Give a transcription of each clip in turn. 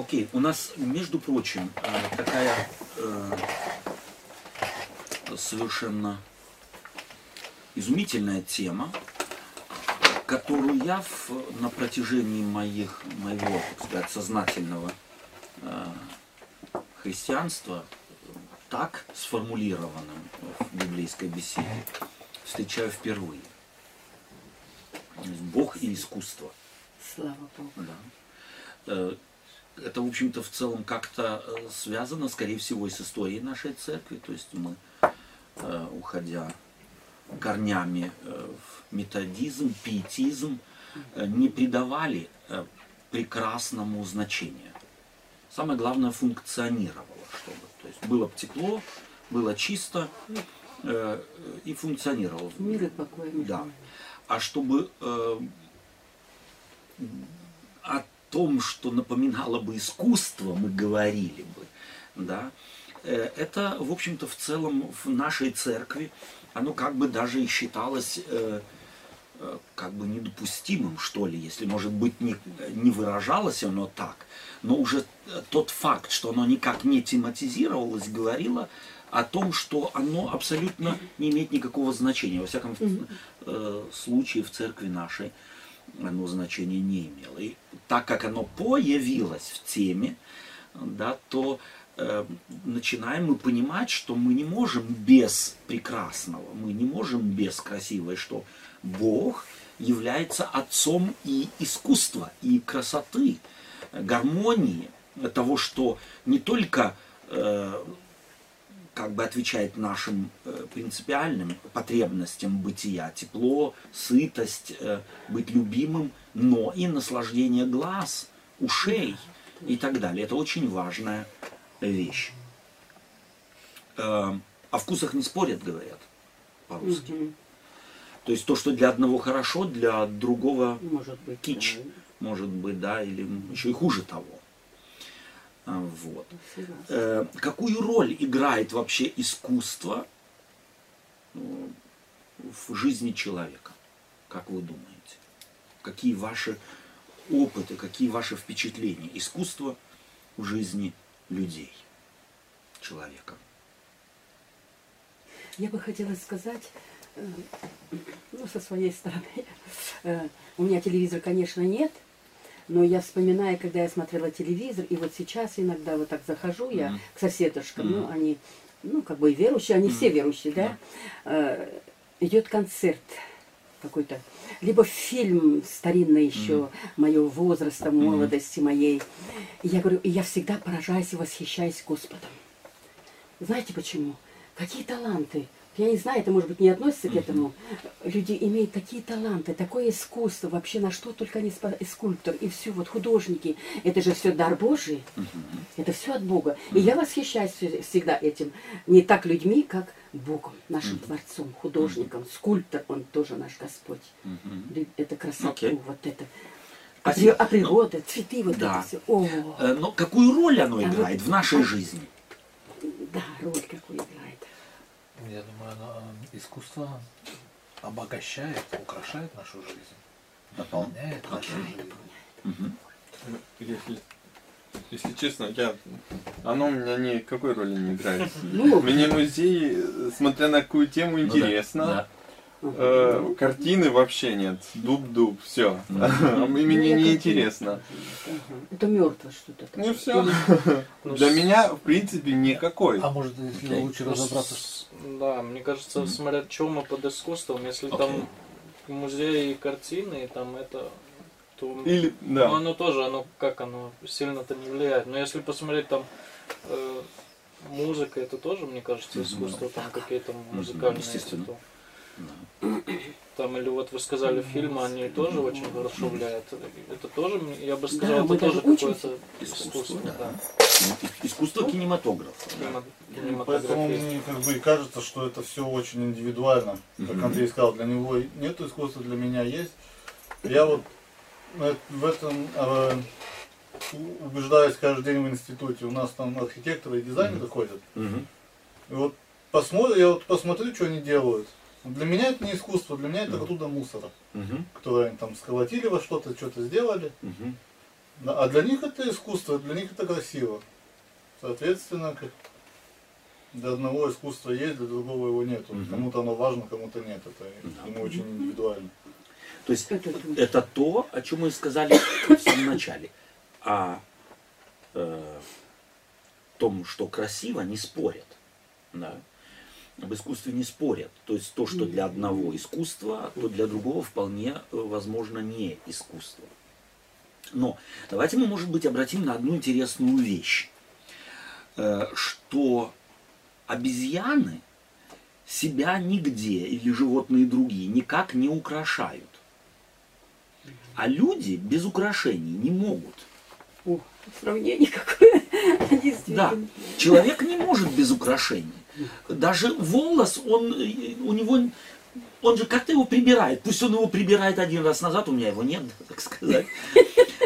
окей, у нас, между прочим, э, такая э, совершенно изумительная тема, которую я в, на протяжении моих, моего, так сказать, сознательного э, христианства так сформулированным в библейской беседе встречаю впервые. Бог и искусство. Слава Богу. Да. Это, в общем-то, в целом как-то э, связано, скорее всего, и с историей нашей церкви. То есть мы, э, уходя корнями э, в методизм, пиетизм, не придавали прекрасному значения. Самое главное, функционировало, чтобы. То есть было бы тепло, было чисто и функционировало. Мир и покой. Да. А чтобы том, что напоминало бы искусство, мы говорили бы, да, э, это, в общем-то, в целом в нашей церкви, оно как бы даже и считалось э, э, как бы недопустимым, что ли, если, может быть, не, не выражалось оно так, но уже тот факт, что оно никак не тематизировалось, говорило о том, что оно абсолютно не имеет никакого значения. Во всяком случае в церкви нашей оно значения не имело. И так как оно появилось в теме, да, то э, начинаем мы понимать, что мы не можем без прекрасного, мы не можем без красивой, что Бог является отцом и искусства, и красоты, гармонии, того, что не только э, как бы отвечает нашим э, принципиальным потребностям бытия, тепло, сытость, э, быть любимым, но и наслаждение глаз, ушей и так далее. Это очень важная вещь. Э, О вкусах не спорят, говорят по-русски. Мгм. То есть то, что для одного хорошо, для другого Может быть. кич, да. может быть, да, или еще и хуже того. А, Вот. Согласна. Э, какую роль играет вообще искусство э, в жизни человека? Как вы думаете? Какие ваши опыты, какие ваши впечатления? Искусство в жизни людей, человека. Я бы хотела сказать, э, ну, со своей стороны, э, у меня телевизора, конечно, нет, но я вспоминаю, когда я смотрела телевизор, и вот сейчас иногда вот так захожу я Мгм. к соседушкам, ну, Мгм. они, ну, как бы и верующие, они все Мгм. верующие, да, Э, идет концерт какой-то, либо фильм старинный еще моего возраста, молодости моей. И я говорю, и я всегда поражаюсь и восхищаюсь Господом. Знаете почему? Какие таланты. Я не знаю, это может быть не относится к этому. Люди имеют такие таланты, такое искусство, вообще на что только они спа- и скульптор, и все, вот художники. Это же все дар Божий. Это все от Бога. И я восхищаюсь всегда этим. Не так людьми, как Богом, нашим Творцом, художником. Скульптор, он тоже наш Господь. Это красоту, Окей. вот это. А, Спасибо. а природа, цветы, вот Да. это все. О, Э, Но какую роль оно А вот- играет в нашей жизни? да, роль какую играет. Я думаю, оно, искусство обогащает, украшает нашу жизнь, дополняет нашу жизнь. Мгм. Если, если честно, я, оно у меня никакой роли не играет. Ну, Мне музей, э, смотря на какую тему, Ну интересно. Э, картины вообще нет. Дуб-дуб, все. Ну, Мне я не интересно. Это мертво что-то. Ну все. Ну, Для меня, в принципе, никакой. А может, если лучше Ну, разобраться, Да, мне кажется, смотря что мы под искусством, если там музей и картины, и там это, то Или, ну, да. оно тоже, оно как оно сильно-то не влияет. Но если посмотреть там э, музыка, это тоже, мне кажется, искусство, там какие-то музыкальные естественно. то- Там или вот вы сказали фильмы, они тоже очень хорошо влияют. Это тоже, я бы сказал, Да, это тоже какое-то Искусство, искусство. да. да. Искусство кинематографа. Кино- Ну, Поэтому мне как бы и кажется, что это все очень индивидуально. Как. Андрей сказал, для него нет искусства, для меня есть. Я вот в этом э, убеждаюсь каждый день в институте. У нас там архитекторы и дизайнеры ходят. И вот посмотрю, я вот посмотрю, что они делают. Для меня это не искусство, для меня это груда мусора, Мгм. которое они там сколотили во что-то, что-то сделали. Да, А для них это искусство, для них это красиво. Соответственно, как для одного искусства есть, для другого его нету. Мгм. Кому-то оно важно, кому-то нет. Это Да. ему очень индивидуально. То есть Это это то, о чем мы сказали в самом начале. О э, том, что красиво, не спорят. Да. Об искусстве не спорят. То есть то, что для одного искусство, то для другого вполне э, возможно не искусство. Но давайте мы, может быть, обратим на одну интересную вещь. Э, Что обезьяны себя нигде, или животные другие, никак не украшают. А люди без украшений не могут. Сравнение какое. Да, человек не может без украшений. Даже волос, он, у него, он же как-то его прибирает. Пусть он его прибирает один раз назад, у меня его нет, так сказать.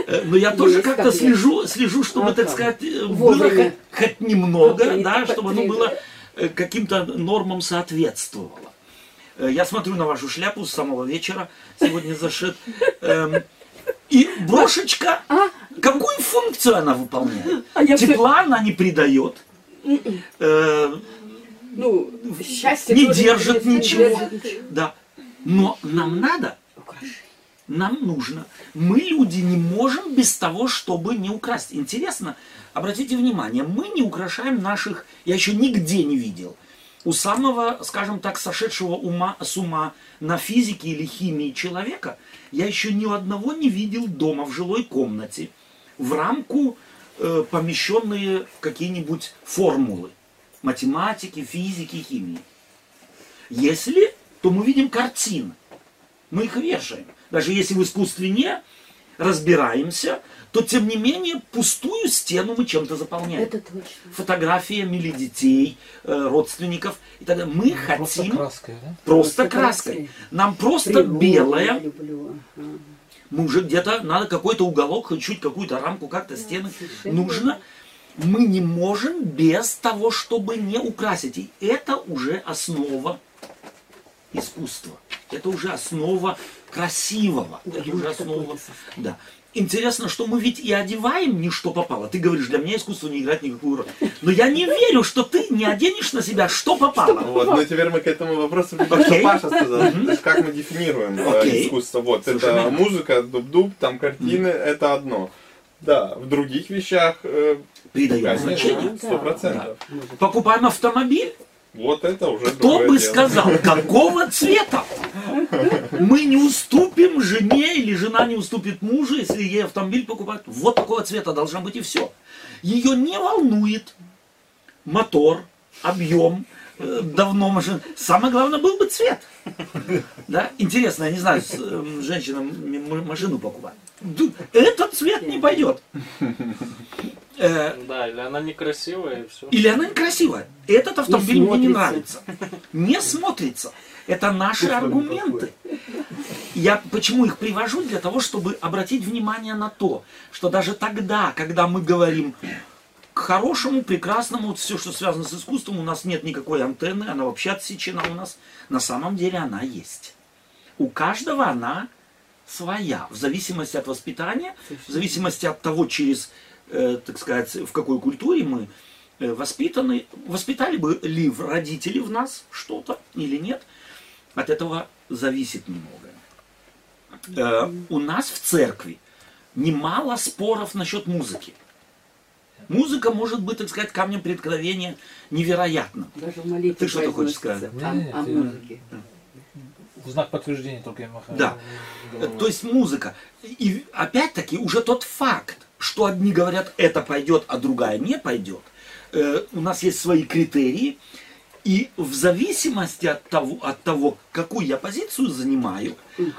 Э, Но я тоже как-то как слежу, слежу, чтобы, так сказать, э, было хоть, немного, да, чтобы оно было э, каким-то нормам соответствовало. Я смотрю на вашу шляпу с самого вечера, сегодня зашит. Эм, И брошечка, какую функцию она выполняет? А я Тепла она не придает. Э, Ну, счастье Не держит не ничего. держит. Да. Но нам надо, нам нужно. Мы, люди, не можем без того, чтобы не украсть. Интересно, обратите внимание, мы не украшаем наших, я еще нигде не видел, у самого, скажем так, сошедшего ума, с ума на физике или химии человека, я еще ни одного не видел дома в жилой комнате в рамку э, помещенные какие-нибудь формулы математики, физики, химии. Если, то мы видим картины. Мы их вешаем. Даже если в искусстве не разбираемся, то тем не менее пустую стену мы чем-то заполняем. Это точно. Фотографиями или детей, э, родственников и так далее. Мы Просто хотим краской, да? просто Просто краской. краской. Нам просто Природу белое. люблю. Ага. Мы уже где-то надо какой-то уголок, хоть чуть какую-то рамку, как-то стены нужно. Мы не можем без того, чтобы не украсить. И это уже основа искусства. Это уже основа красивого. Это уже основа. Да. Интересно, что мы ведь и одеваем не что попало. Ты говоришь, для меня искусство не играет никакую роль. Но я не верю, что ты не оденешь на себя что попало. Вот, ну теперь мы к этому вопросу придем, что Окей. Паша сказал. То есть как мы дефинируем э, Окей. искусство. Вот, Совершенно это музыка, дуб-дуб, там картины, это одно. Да, в других вещах, э, Придаем значение. сто процентов. Покупаем автомобиль, Вот это уже Кто бы дело. сказал, какого цвета? Мы не уступим жене или жена не уступит мужу, если ей автомобиль покупают. Вот такого цвета должна быть и все. Ее не волнует мотор, объем, давно машин. Самое главное был бы цвет. Да? Интересно, я не знаю, с, эм, женщинам машину покупать. Этот цвет не пойдет. Э, Да, или она некрасивая и все. или она некрасивая. Этот автомобиль мне не нравится. Не смотрится. Это наши Вкус аргументы. Я почему их привожу? Для того, чтобы обратить внимание на то, что даже тогда, когда мы говорим к хорошему, прекрасному, вот все, что связано с искусством, у нас нет никакой антенны, она вообще отсечена у нас. На самом деле она есть. У каждого она своя, в зависимости от воспитания, в зависимости от того, через, э, так сказать, в какой культуре мы э, воспитаны, воспитали бы ли в родители в нас что-то или нет, от этого зависит многое. Э, у нас в церкви немало споров насчет музыки. Музыка может быть, так сказать, камнем преткновения невероятным. Даже в молитве Ты что-то хочешь сказать? о- Не-не-не, о музыке. В знак подтверждения только я махаю. Да. головой. То есть музыка. И опять-таки уже тот факт, что одни говорят, это пойдет, а другая не пойдет. Э, у нас есть свои критерии. И в зависимости от того, от того, какую я позицию занимаю,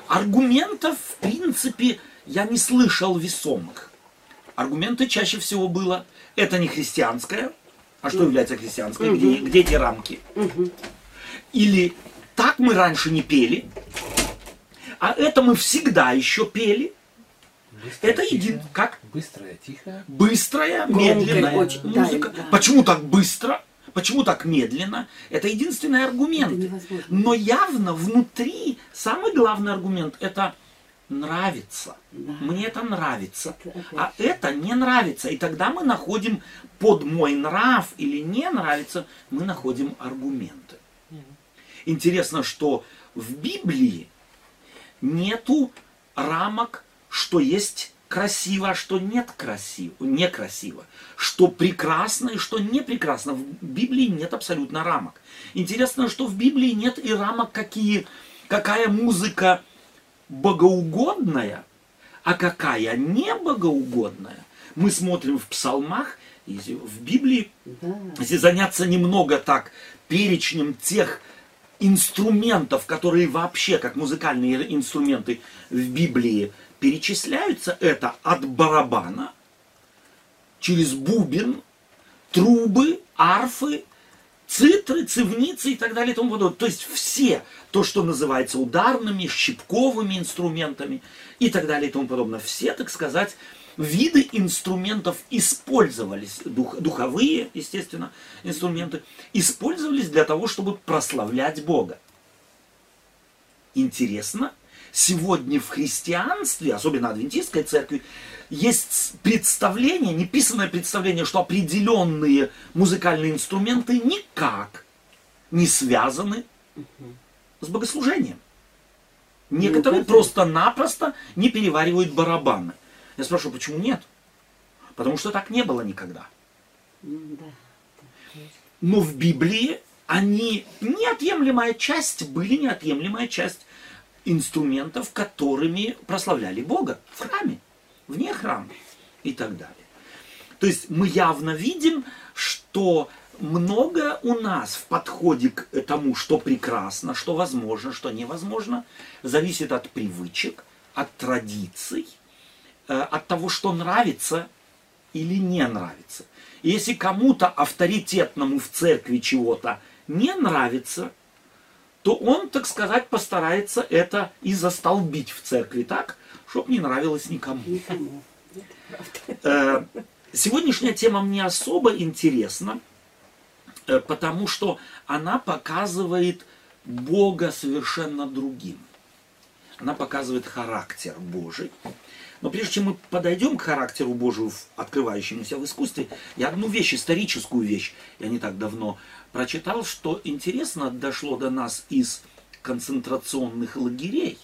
аргументов, в принципе, я не слышал весомых. Аргументы чаще всего было, это не христианское, а что является христианской, где, где эти рамки? Или так мы раньше не пели, а это мы всегда еще пели. Быстрая, Это един... тихая. Как? Быстрая, тихая. Быстрая, Громкая медленная очень, да, музыка. да. Почему так быстро? Почему так медленно? Это единственный аргумент. Это невозможно. Но явно внутри самый главный аргумент это нравится. Да. Мне это нравится. Это опять А это не нравится. И тогда мы находим под мой нрав или не нравится, мы находим аргументы. Интересно, что в Библии нету рамок, что есть красиво, а что нет красиво, некрасиво, что прекрасно и что не прекрасно. В Библии нет абсолютно рамок. Интересно, что в Библии нет и рамок, какие, какая музыка богоугодная, а какая не богоугодная. Мы смотрим в псалмах, в Библии Да. если заняться немного так перечнем тех инструментов, которые вообще как музыкальные инструменты в Библии перечисляются, это от барабана, через бубен, трубы, арфы, цитры, цивницы и так далее и тому подобное. То есть все, то, что называется ударными, щипковыми инструментами и так далее и тому подобное. Все, так сказать, виды инструментов использовались, дух- духовые, естественно, инструменты, использовались для того, чтобы прославлять Бога. Интересно, сегодня в христианстве, особенно адвентистской церкви, есть представление, неписанное представление, что определенные музыкальные инструменты никак не связаны с богослужением. Некоторые Ну, конечно. просто-напросто не переваривают барабаны. Я спрашиваю, почему нет? Потому что так не было никогда. Да. Но в Библии они неотъемлемая часть, были неотъемлемая часть инструментов, которыми прославляли Бога в храме, вне храма и так далее. То есть мы явно видим, что много у нас в подходе к тому, что прекрасно, что возможно, что невозможно, зависит от привычек, от традиций, э, от того, что нравится или не нравится. Если кому-то авторитетному в церкви чего-то не нравится, то он, так сказать, постарается это и застолбить в церкви так, чтобы не нравилось никому. Никому. Э, Сегодняшняя тема мне особо интересна, э, потому что она показывает Бога совершенно другим. Она показывает характер Божий. Но прежде чем мы подойдем к характеру Божию, открывающемуся в искусстве, я одну вещь, историческую вещь, я не так давно прочитал, что интересно дошло до нас из концентрационных лагерей,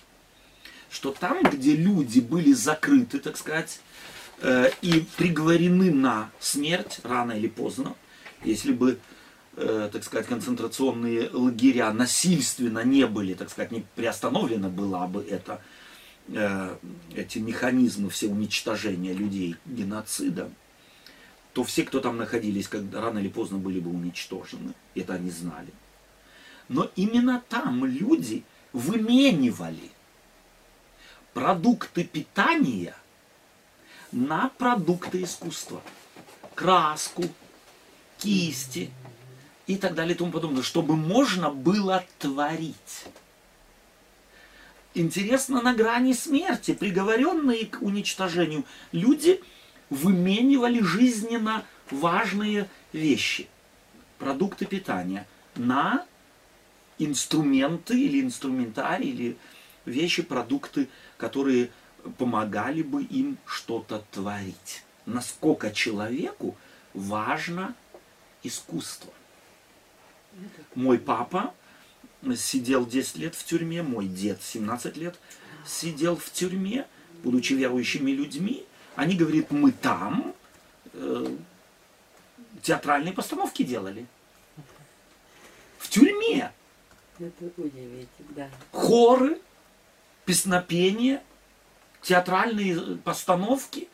что там, где люди были закрыты, так сказать, э, и приговорены на смерть рано или поздно, если бы, э, так сказать, концентрационные лагеря насильственно не были, так сказать, не приостановлена была бы это, э, эти механизмы все уничтожения людей геноцида, то все, кто там находились, когда рано или поздно были бы уничтожены. Это они знали. Но именно там люди выменивали продукты питания на продукты искусства. Краску, кисти и так далее и тому подобное, чтобы можно было творить. Интересно, на грани смерти, приговоренные к уничтожению, люди выменивали жизненно важные вещи, продукты питания, на инструменты или инструментарий, или вещи, продукты, которые помогали бы им что-то творить. Насколько человеку важно искусство. Мой папа сидел 10 лет в тюрьме, мой дед 17 лет сидел в тюрьме, будучи верующими людьми. Они говорят, мы там э, театральные постановки делали. В тюрьме Это удивительно, да. хоры, песнопения, театральные э, постановки,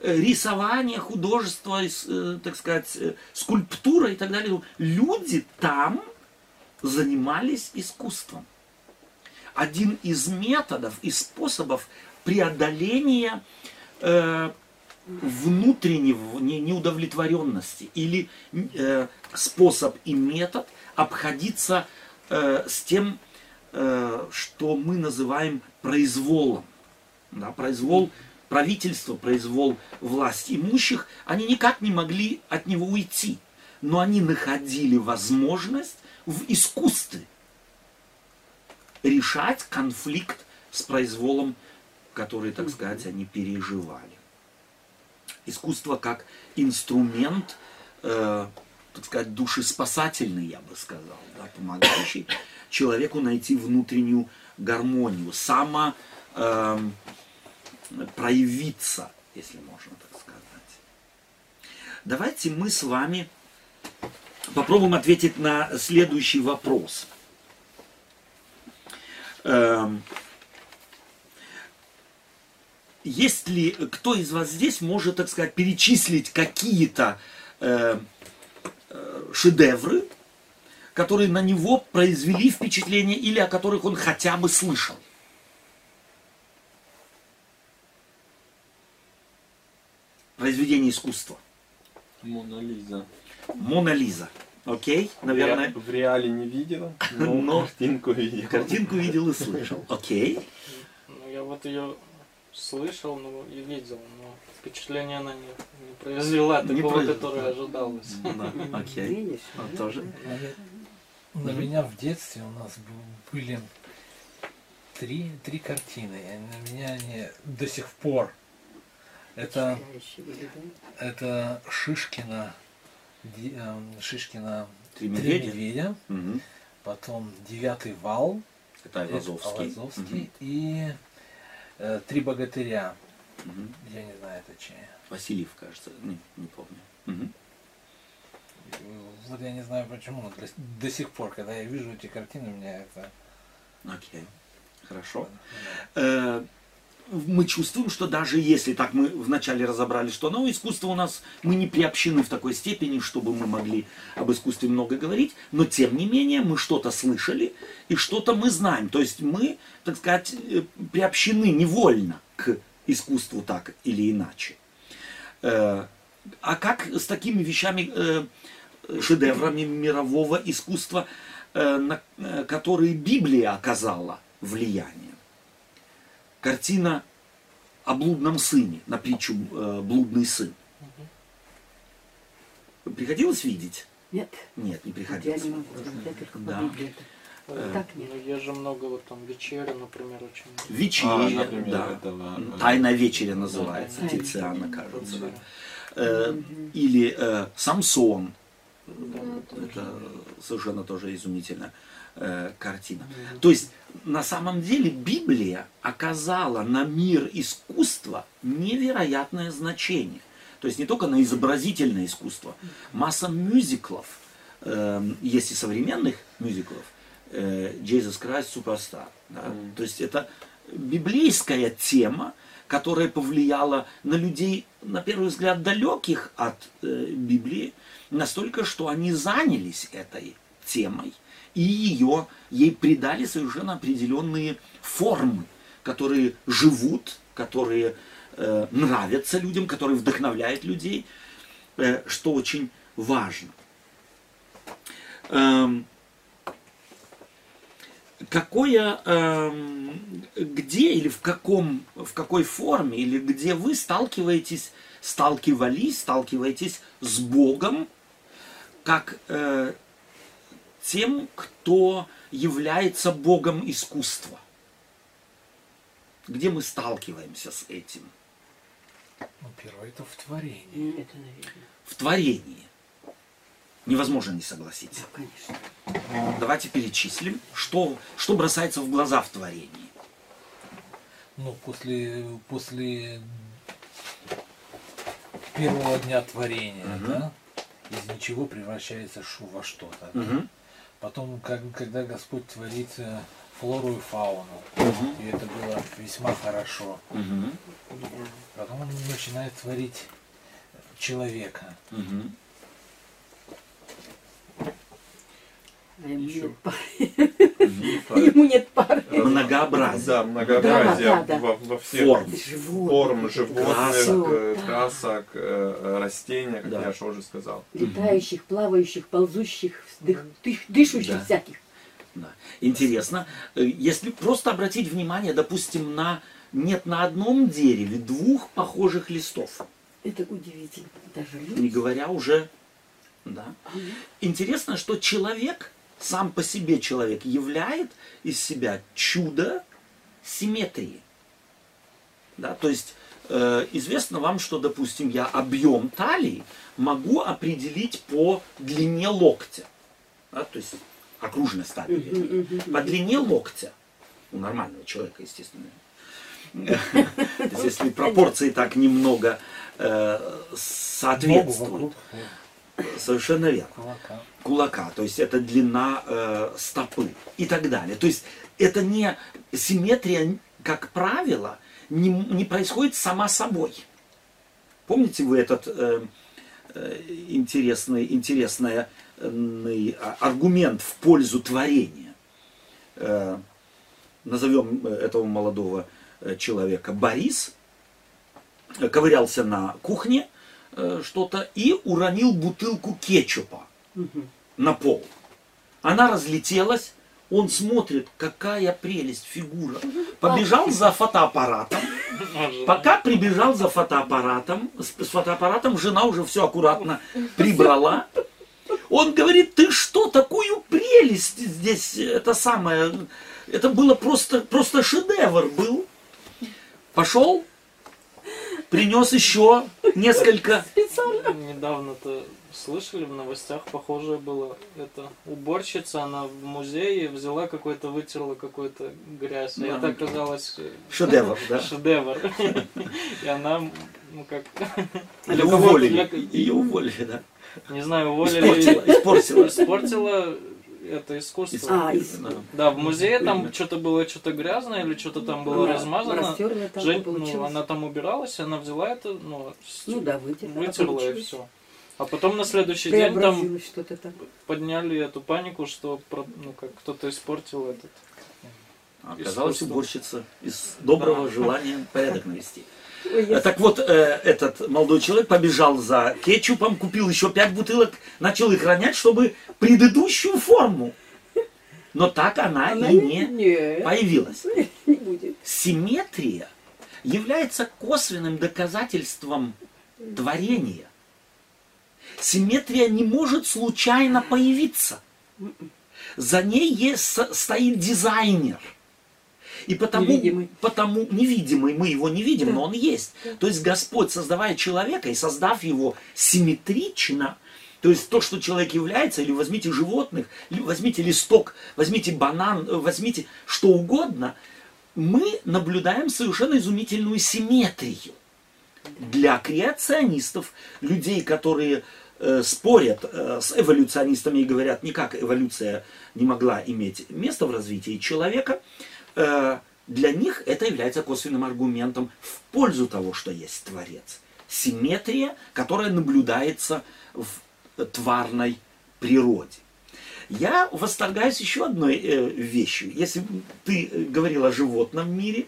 э, рисование, художество, с- э, так сказать, э, скульптура и так далее. Люди там занимались искусством. Один из методов и способов преодоления э, внутреннего не- неудовлетворенности или э, способ и метод обходиться э, с тем, э, что мы называем произволом. Да, произвол правительства, произвол власть имущих, они никак не могли от него уйти. Но они находили возможность в искусстве решать конфликт с произволом которые, так сказать, они переживали. Искусство как инструмент, э, так сказать, душеспасательный, я бы сказал, да, помогающий человеку найти внутреннюю гармонию, само эм, проявиться, если можно так сказать. Давайте мы с вами попробуем ответить на следующий вопрос. Эм, есть ли, кто из вас здесь может, так сказать, перечислить какие-то э, э, шедевры, которые на него произвели впечатление или о которых он хотя бы слышал? Произведение искусства. Мона Лиза. Мона Лиза. Окей, наверное. В реале не видела, но, Но- картинку видела. Картинку видел и слышал. Окей. Ну, я вот ее слышал, ну, и видел, но впечатление она не, не произвела Не такого, произвела. которое ожидалось. Да, окей. Видишь? Вот тоже. На меня в детстве у нас были три, три картины. и На меня они до сих пор. Это, это Шишкина, эм, Шишкина Три «Три медведя. медведя», Мгм. потом «Девятый вал», Это Айвазовский. Айвазовский, и э, «Три богатыря». Мгм. Я не знаю, это чей. Васильев, кажется. Не, не помню. Мгм. Вот я не знаю почему, но для- до сих пор, когда я вижу эти картины, меня это... Окей. Хорошо. Э, Мы чувствуем, что даже если так мы вначале разобрали, что новое искусство у нас, мы не приобщены в такой степени, чтобы мы могли об искусстве много говорить, но тем не менее мы что-то слышали и что-то мы знаем. То есть мы, так сказать, э, приобщены невольно к искусству так или иначе. Э, А как с такими вещами, э, шедеврами мирового искусства, на которые Библия оказала влияние? Картина о блудном сыне, на притчу э, «Блудный сын». Приходилось видеть? Нет, Нет, не я приходилось. не могу я только по Да. Э, Так нет. Ну, есть же много вот там вечеря, например, очень. Вечеря, А, например, да. этого, э, Тайная вечеря называется, Тайная Тициана, кажется. да. Э, Или э, Самсон, Да, это совершенно тоже изумительная э, картина. То есть, на самом деле, Библия оказала на мир искусства невероятное значение. То есть, не только на изобразительное искусство. Масса мюзиклов, э, есть и современных мюзиклов, э, Jesus Christ Superstar. да. Мгм. То есть, это библейская тема, которая повлияла на людей, на первый взгляд, далеких от э, Библии, настолько, что они занялись этой темой и ее, ей придали совершенно определенные формы, которые живут, которые э, нравятся людям, которые вдохновляют людей, э, что очень важно. Эм, какое, эм, где или в, каком, в какой форме, или где вы сталкиваетесь, сталкивались, сталкиваетесь с Богом, как э, тем, кто является Богом искусства. Где мы сталкиваемся с этим? Ну, первое это в творении. Это, наверное. В творении. Невозможно не согласиться. Да, конечно. Давайте перечислим, что, что бросается в глаза в творении. Ну, после, после первого дня творения, Мгм. да, из ничего превращается шу во что-то. Мгм. Потом, как, когда Господь творит э, флору и фауну, Мгм. и это было весьма хорошо. Да. Потом он начинает творить человека. Ему Еще. Ему нет пары. Многообразие. Да, многообразие Да, да, да. Во, во всех Форм. Живот. форм животных, Красок. э, Да. красок, э, растения, как Да. я же уже сказал. Летающих, плавающих, ползущих, дых- дыш- дышащих Да. всяких. Да. Интересно, э, если просто обратить внимание, допустим, на нет на одном дереве двух похожих листов, Это удивительно. Даже не говоря уже, да. Интересно, что человек сам по себе человек являет из себя чудо симметрии. Да? То есть э, известно вам, что, допустим, я объем талии могу определить по длине локтя. Да? То есть окружность талии. По длине локтя. У нормального человека, естественно. Если пропорции так немного э, соответствуют. Совершенно верно. кулака. Кулака, то есть это длина э, стопы и так далее. То есть это не симметрия, как правило, не, не происходит сама собой. Помните вы этот э, э, интересный, интересный э, аргумент в пользу творения? Э, назовем э, этого молодого человека Борис, ковырялся на кухне э, что-то и уронил бутылку кетчупа на пол. Она разлетелась, он смотрит, какая прелесть, фигура. Побежал за фотоаппаратом. Пока прибежал за фотоаппаратом, с, с фотоаппаратом жена уже все аккуратно прибрала. Он говорит, ты что, такую прелесть здесь, это самое, это было просто, просто шедевр был. Пошел, принес еще несколько Недавно-то слышали в новостях, похожее было. Это уборщица, она в музее взяла какой-то, вытерла какую-то грязь. И это оказалось шедевров, да? шедевр. И она, ну как... Кого-то, уволили, ее уволили, да. Не знаю, уволили Испортила, или испортила. испортила это искусство. А, из- Да. В музее там что-то было что-то грязное или что-то там было Да, размазано. растерли там, Жень- ну, она там убиралась, она взяла это, ну, Ну да, вытерла, вытерла и все. А потом на следующий день там Преобразилось что-то там. подняли эту панику, что ну, как кто-то испортил этот. Оказалась Искусство. уборщица из доброго Да. желания порядок навести. Ой, Так вот, э, этот молодой человек побежал за кетчупом, купил еще пять бутылок, начал их ронять, чтобы предыдущую форму. Но так она, Она и не- не нет. появилась. не будет. Симметрия является косвенным доказательством творения. Симметрия не может случайно появиться. За ней есть, стоит дизайнер. И потому, Невидимый. потому невидимый, мы его не видим, но он есть. То есть Господь, создавая человека и создав его симметрично, то есть то, что человек является, или возьмите животных, или возьмите листок, возьмите банан, э, возьмите что угодно, мы наблюдаем совершенно изумительную симметрию. Для креационистов, людей, которые э, спорят э, с эволюционистами и говорят, никак эволюция не могла иметь место в развитии человека, для них это является косвенным аргументом в пользу того, что есть Творец. Симметрия, которая наблюдается в тварной природе. Я восторгаюсь еще одной э, вещью. Если ты э, говорил о животном мире,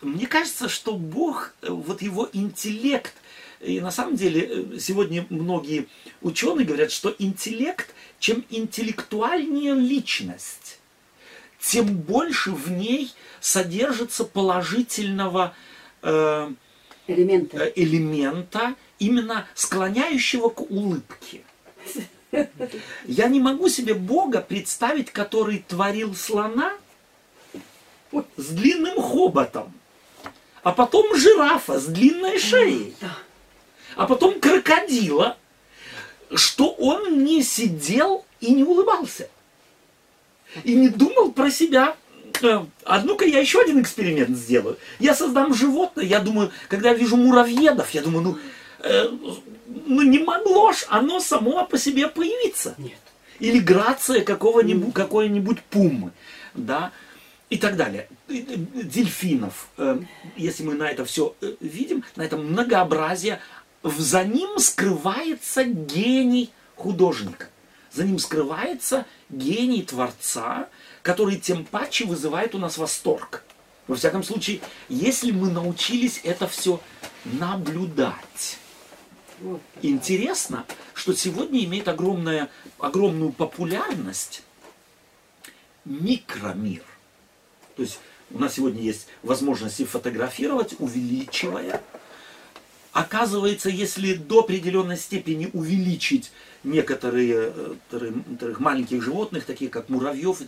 мне кажется, что Бог, э, вот его интеллект, и на самом деле э, сегодня многие ученые говорят, что интеллект, чем интеллектуальнее личность, тем больше в ней содержится положительного э, Элементы. э, элемента, именно склоняющего к улыбке. Я не могу себе Бога представить, который творил слона с длинным хоботом, а потом жирафа с длинной шеей, а потом крокодила, что он не сидел и не улыбался. И не думал про себя. э, А ну-ка я еще один эксперимент сделаю. Я создам животное. Я думаю, когда я вижу муравьедов, я думаю, ну, э, ну не могло ж оно само по себе появиться. Нет. Или грация какого-нибудь, какой-нибудь пумы. Да? И так далее. Э, Дельфинов. э, Если мы на это все видим, на это многообразие, за ним скрывается гений художника. За ним скрывается гений Творца, который тем паче вызывает у нас восторг. Во всяком случае, если мы научились это все наблюдать. Интересно, что сегодня имеет огромная, огромную популярность микромир. То есть у нас сегодня есть возможности фотографировать, увеличивая. Оказывается, если до определенной степени увеличить некоторые э, некоторых маленьких животных, таких как муравьев,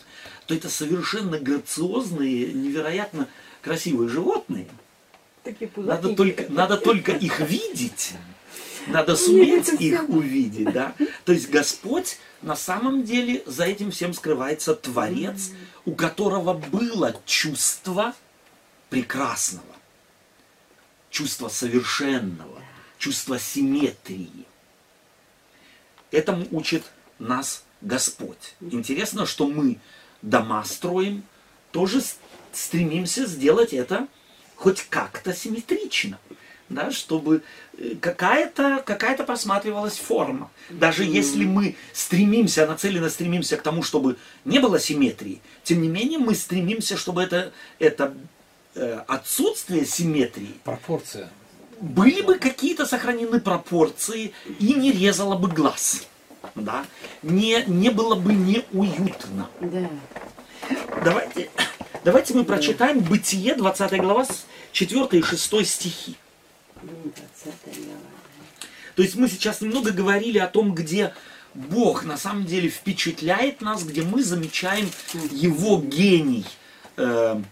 то это совершенно грациозные, невероятно красивые животные. Такие Надо только, надо только их видеть. Надо суметь их увидеть, да. То есть Господь на самом деле за этим всем скрывается Творец, у которого было чувство прекрасного, чувство совершенного, чувство симметрии. Этому учит нас Господь. Интересно, что мы дома строим, тоже стремимся сделать это хоть как-то симметрично, да, чтобы э, какая-то какая просматривалась форма. Даже если мы стремимся, нацеленно стремимся к тому, чтобы не было симметрии, тем не менее мы стремимся, чтобы это, это отсутствие симметрии Пропорция. были бы какие-то сохранены пропорции и не резало бы глаз. Да? Не, не было бы неуютно. Да. Давайте, давайте мы прочитаем Бытие, 20 глава, с 4 и 6 стихи. Ну, 20 глава. То есть мы сейчас немного говорили о том, где Бог на самом деле впечатляет нас, где мы замечаем Его гений э, э,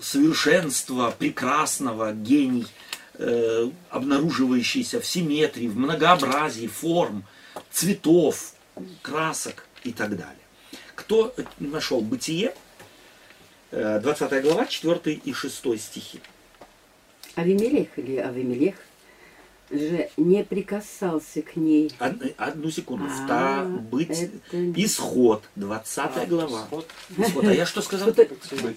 совершенства, прекрасного, гений, э, обнаруживающийся в симметрии, в многообразии форм, цветов, красок и так далее. Кто нашел Бытие, э, 20 глава, 4 и 6 стихи. Авимелех или Авимелех же не прикасался к ней. Одну, одну секунду. А, Ста, быть, это- исход, 20 глава. Вот. Исход. А я что сказал? Что-то-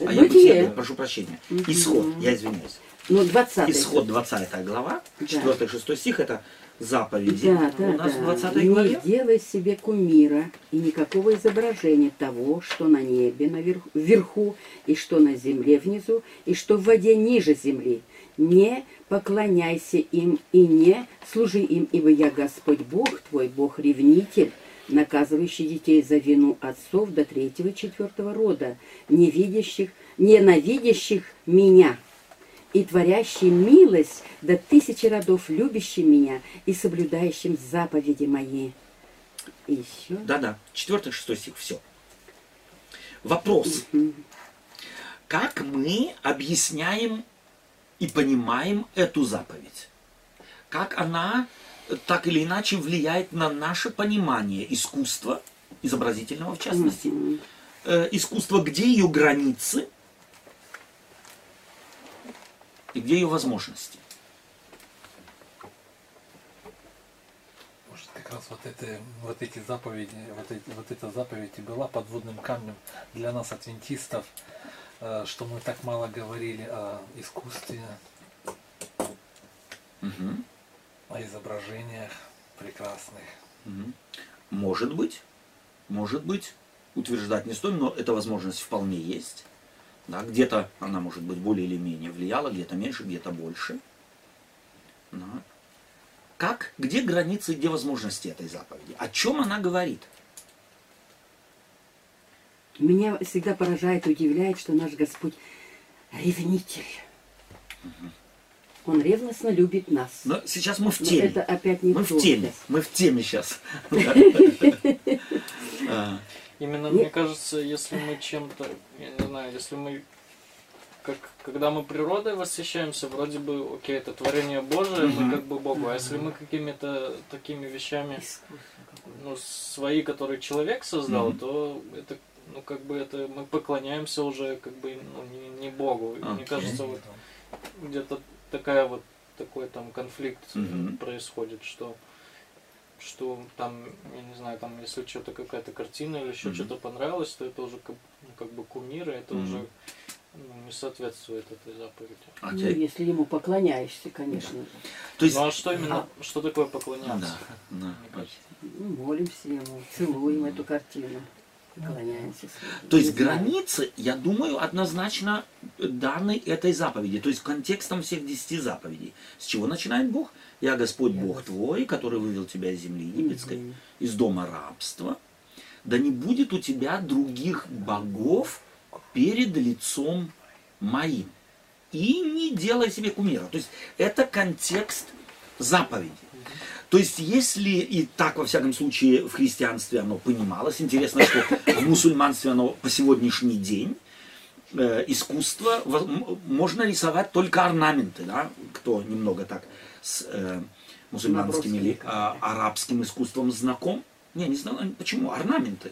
А я Бытие. бытие, прошу прощения. Исход, я извиняюсь. Ну, 20 Исход 20 глава, Да. 4-6 стих, это заповеди. Да, да, У нас да. в 20 Не главе. делай себе кумира и никакого изображения того, что на небе наверху, вверху, и что на земле внизу, и что в воде ниже земли. Не поклоняйся им и не служи им, ибо я Господь Бог твой, Бог-ревнитель, наказывающий детей за вину отцов до третьего и четвертого рода, не видящих, ненавидящих меня и творящий милость до тысячи родов, любящим меня и соблюдающим заповеди мои. И еще. Да-да, 4-6 стих, все. Вопрос. Как мы объясняем и понимаем эту заповедь? Как она так или иначе влияет на наше понимание искусства, изобразительного в частности, э, искусства, где ее границы и где ее возможности? Может, как раз вот, это, вот эти заповеди, вот, эти, вот эта заповедь и была подводным камнем для нас, адвентистов, что мы так мало говорили о искусстве, Мгм. о изображениях прекрасных. Мгм. Может быть, может быть, утверждать не стоит, но эта возможность вполне есть. Да, где-то она может быть более или менее влияла, где-то меньше, где-то больше. Да. Как, где границы, где возможности этой заповеди? О чем она говорит? Меня всегда поражает и удивляет, что наш Господь ревнитель. Он ревностно любит нас. Но сейчас мы в Но теме. это опять не Мы в теме. сейчас. Мы в теме сейчас. А, Именно, Не- мне кажется, если мы чем-то, я не знаю, если мы как, когда мы природой восхищаемся, вроде бы, окей, это творение Божие, мы как бы Богу. А если мы какими-то такими вещами, ну, свои, которые человек создал, то это, ну, как бы это мы поклоняемся уже, как бы, ну, не, не Богу. И Мне кажется, вот где-то такая вот такой там конфликт Мгм. происходит, что что там, я не знаю, там если что-то какая-то картина или еще Мгм. что-то понравилось, то это уже как, ну, как бы кумир, и это Мгм. уже ну, не соответствует этой заповеди. Ну, окей. если ему поклоняешься, конечно. же. То есть, ну а что именно, что такое поклоняться? да, да. Ну, молимся ему, целуем эту картину. Поклоняемся. То есть границы, я думаю, однозначно даны этой заповеди, то есть контекстом всех десяти заповедей. С чего начинает Бог? «Я Господь Бог твой, который вывел тебя из земли египетской, Мгм. из дома рабства. Да не будет у тебя других богов перед лицом моим. И не делай себе кумира». То есть это контекст заповеди. То есть, если и так, во всяком случае, в христианстве оно понималось, интересно, что в мусульманстве оно по сегодняшний день э, искусства во- м- можно рисовать только орнаменты, да, кто немного так с э, мусульманским или а, арабским искусством знаком. Не, не знаю, почему, орнаменты,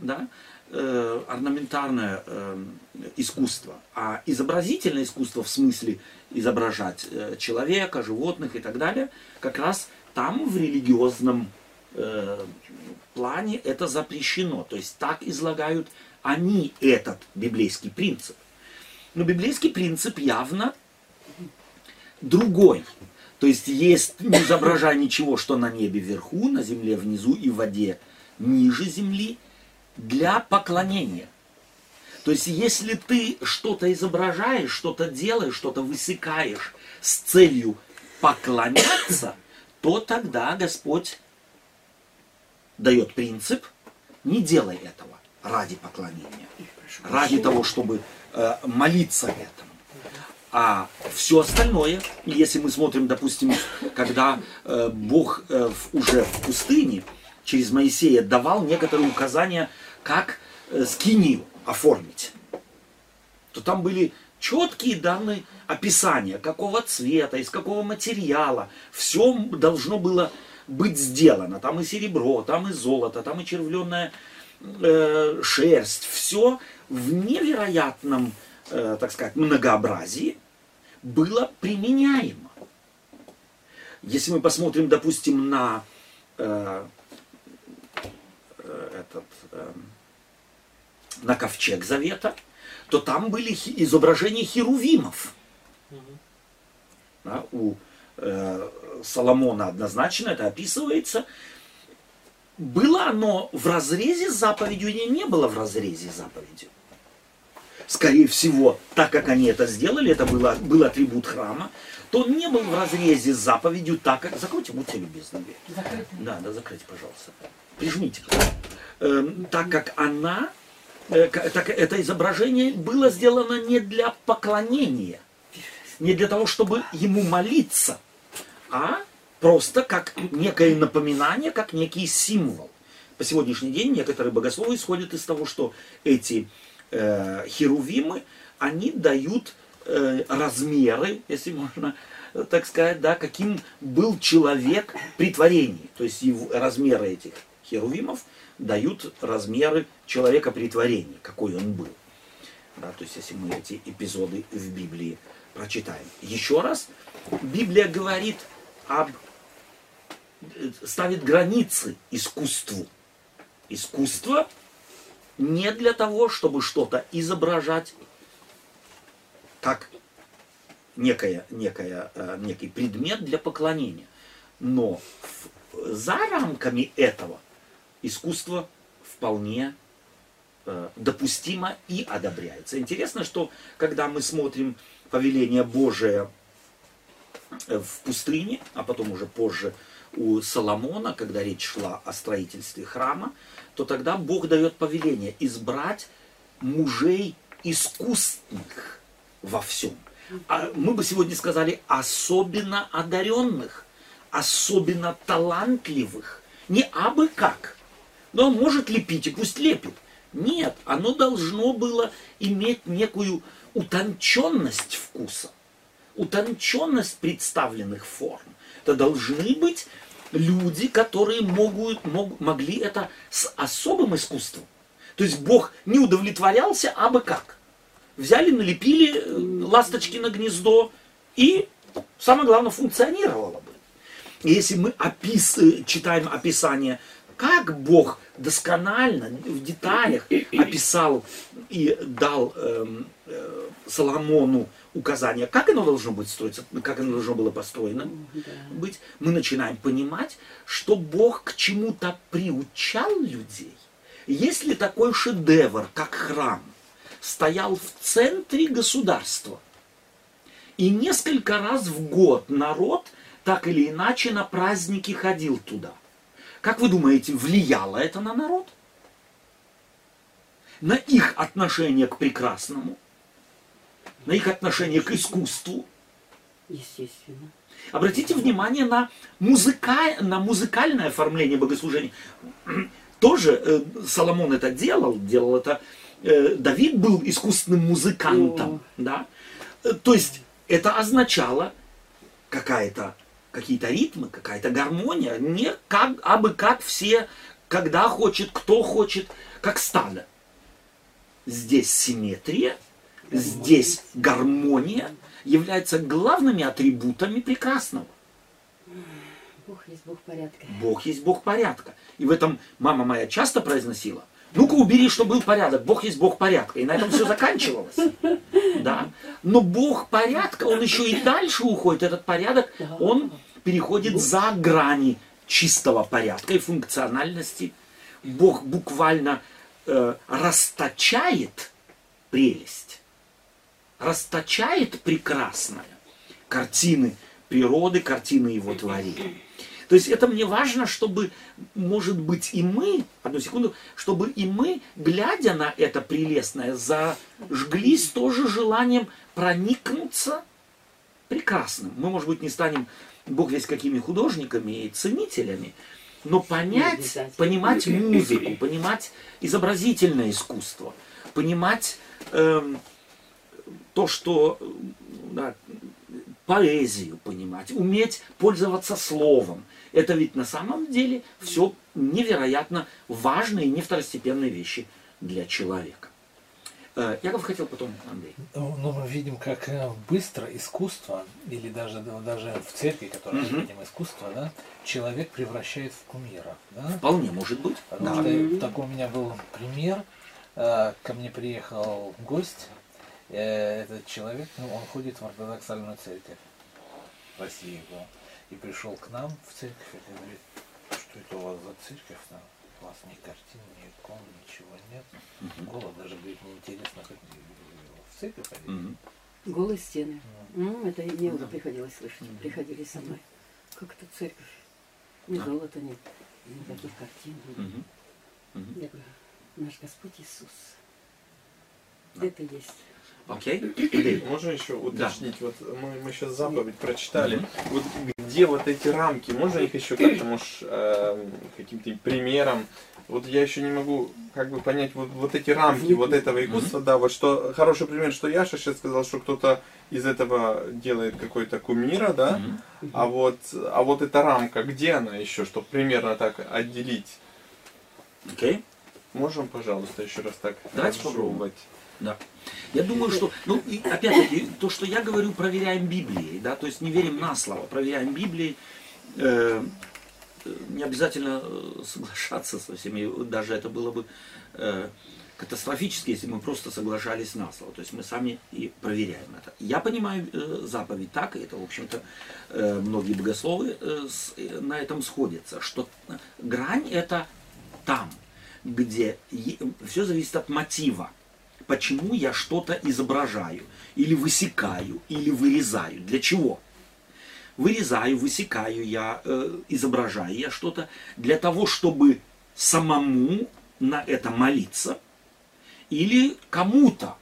да, э, орнаментарное э, искусство, а изобразительное искусство в смысле изображать э, человека, животных и так далее, как раз там в религиозном э, плане это запрещено. То есть так излагают они этот библейский принцип. Но библейский принцип явно другой. То есть есть не изображай ничего, что на небе вверху, на земле внизу и в воде ниже земли, для поклонения. То есть если ты что-то изображаешь, что-то делаешь, что-то высекаешь с целью поклоняться, то тогда Господь дает принцип, не делай этого ради поклонения, ради того, чтобы э, молиться этому. А все остальное, если мы смотрим, допустим, когда э, Бог э, в- уже в пустыне через Моисея давал некоторые указания, как э, скинию оформить, то там были четкие данные описания, какого цвета, из какого материала. Все должно было быть сделано. Там и серебро, там и золото, там и червленная э, шерсть. Все в невероятном, э, так сказать, многообразии было применяемо. Если мы посмотрим, допустим, на э, э, этот, э, на ковчег завета, то там были изображения херувимов. Да, у э, Соломона однозначно это описывается. Было оно в разрезе с заповедью или не было в разрезе с заповедью? Скорее всего, так как они это сделали, это было, был атрибут храма, то он не был в разрезе с заповедью, так как... Закройте, будьте любезны. дверь. Да, да, закройте, пожалуйста. Прижмите. Эм, так как она, так это изображение было сделано не для поклонения, не для того, чтобы ему молиться, а просто как некое напоминание, как некий символ. По сегодняшний день некоторые богословы исходят из того, что эти э, херувимы, они дают э, размеры, если можно э, так сказать, да, каким был человек при творении. То есть его- размеры этих херувимов дают размеры человека при творении, какой он был. Да, то есть если мы эти эпизоды в Библии прочитаем. Еще раз, Библия говорит об э, ставит границы искусству. Искусство не для того, чтобы что-то изображать как некое, некое, э, некий предмет для поклонения. Но за рамками этого искусство вполне э, допустимо и одобряется. Интересно, что когда мы смотрим повеление Божие в пустыне, а потом уже позже у Соломона, когда речь шла о строительстве храма, то тогда Бог дает повеление избрать мужей искусных во всем. А мы бы сегодня сказали особенно одаренных, особенно талантливых, не абы как. Но может лепить и пусть лепит. Нет, оно должно было иметь некую утонченность вкуса, утонченность представленных форм. Это должны быть люди, которые могут, мог- могли это с особым искусством. То есть Бог не удовлетворялся абы как. Взяли, налепили э, ласточки на гнездо и, самое главное, функционировало бы. Если мы опис, э, читаем описание, как Бог досконально, в деталях описал и дал эм, э, Соломону указания, как оно должно быть строиться, как оно должно было построено быть, мы начинаем понимать, что Бог к чему-то приучал людей. Если такой шедевр, как храм, стоял в центре государства, и несколько раз в год народ так или иначе на праздники ходил туда. Как вы думаете, влияло это на народ? На их отношение к прекрасному? На их отношение к искусству? Естественно. Обратите внимание на, музыка... на музыкальное оформление богослужения. Тоже э, Соломон это делал, делал это э, Давид был искусственным музыкантом, да. Э, То есть это означало какая-то какие-то ритмы, какая-то гармония, не как, абы как все, когда хочет, кто хочет, как стадо. Здесь симметрия, здесь гармония являются главными атрибутами прекрасного. Бог есть Бог порядка. Бог есть Бог порядка. И в этом мама моя часто произносила. Ну-ка убери, что был порядок. Бог есть Бог порядка. И на этом все заканчивалось. Да. Но Бог порядка, он еще и дальше уходит. Этот порядок, он переходит за грани чистого порядка и функциональности. Бог буквально э, расточает прелесть, расточает прекрасное картины природы, картины его творения. То есть это мне важно, чтобы, может быть, и мы, одну секунду, чтобы и мы, глядя на это прелестное, зажглись тоже желанием проникнуться прекрасным. Мы, может быть, не станем, Бог весь какими художниками и ценителями, но понять, понимать музыку, понимать изобразительное искусство, понимать эм, то, что да, поэзию понимать, уметь пользоваться словом. Это ведь на самом деле все невероятно важные, не второстепенные вещи для человека. Э, Яков хотел потом, Андрей. Ну, ну, мы видим, как э, быстро искусство, или даже, да, даже в церкви, которая Мгм. видим искусство, да, человек превращает в кумира. Да? Вполне может быть. Потому Да. что такой у меня был пример. Э, Ко мне приехал гость. Э, Этот человек, ну, он ходит в ортодоксальную церковь. России был. И пришел к нам в церковь и говорит, что это у вас за церковь? Там, у вас ни картин, ни икон, ничего нет. Голод даже, говорит, неинтересно ходить в церковь ходить. Мгм. Голые стены. М, Это и мне уже Да. приходилось слышать. Приходили со мной. Как это церковь? Ни золота нет, никаких картин. Мгм. Я говорю, наш Господь Иисус. Да. Это есть. Окей? Андрей. Можно еще Да. уточнить? Вот мы, мы сейчас заповедь прочитали. Вот где вот эти рамки? Можно их еще как-то, может, эм, каким-то примером? Вот я еще не могу как бы понять вот, вот эти рамки вот этого искусства, да, вот что хороший пример, что Яша сейчас сказал, что кто-то из этого делает какой-то кумира, да, Мгм. а вот, а вот эта рамка, где она еще, чтобы примерно так отделить? Окей? Можем, пожалуйста, еще раз так Давайте попробуем. Да. Я думаю, что, ну, и опять-таки, то, что я говорю, проверяем Библией, да, то есть не верим на слово, проверяем Библией, Э, э, не обязательно э, соглашаться со всеми, даже это было бы э, катастрофически, если мы просто соглашались на слово, то есть мы сами и проверяем это. Я понимаю э, заповедь так, и это, в общем-то, э, многие богословы э, с- э, на этом сходятся, что грань это там, где все зависит от мотива почему я что-то изображаю, или высекаю, или вырезаю. Для чего? Вырезаю, высекаю я, э, изображаю я что-то для того, чтобы самому на это молиться, или кому-то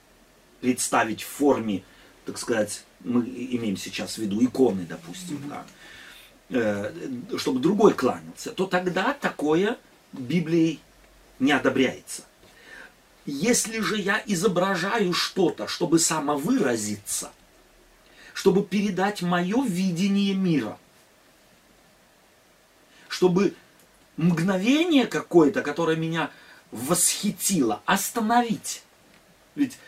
представить в форме, так сказать, мы имеем сейчас в виду иконы, допустим, да, э, чтобы другой кланялся, то тогда такое Библией не одобряется. Если же я изображаю что-то, чтобы самовыразиться, чтобы передать мое видение мира, чтобы мгновение какое-то, которое меня восхитило, остановить. Ведь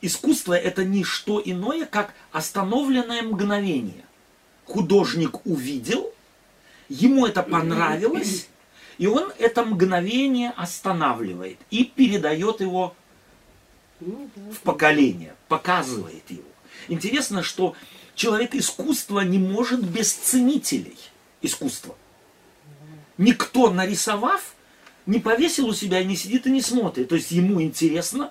искусство это не что иное, как остановленное мгновение. Художник увидел, ему это понравилось, и он это мгновение останавливает и передает его Ну в поколение, показывает его. Интересно, что человек искусства не может без ценителей искусства. Никто, нарисовав, не повесил у себя и не сидит и не смотрит. То есть ему интересно,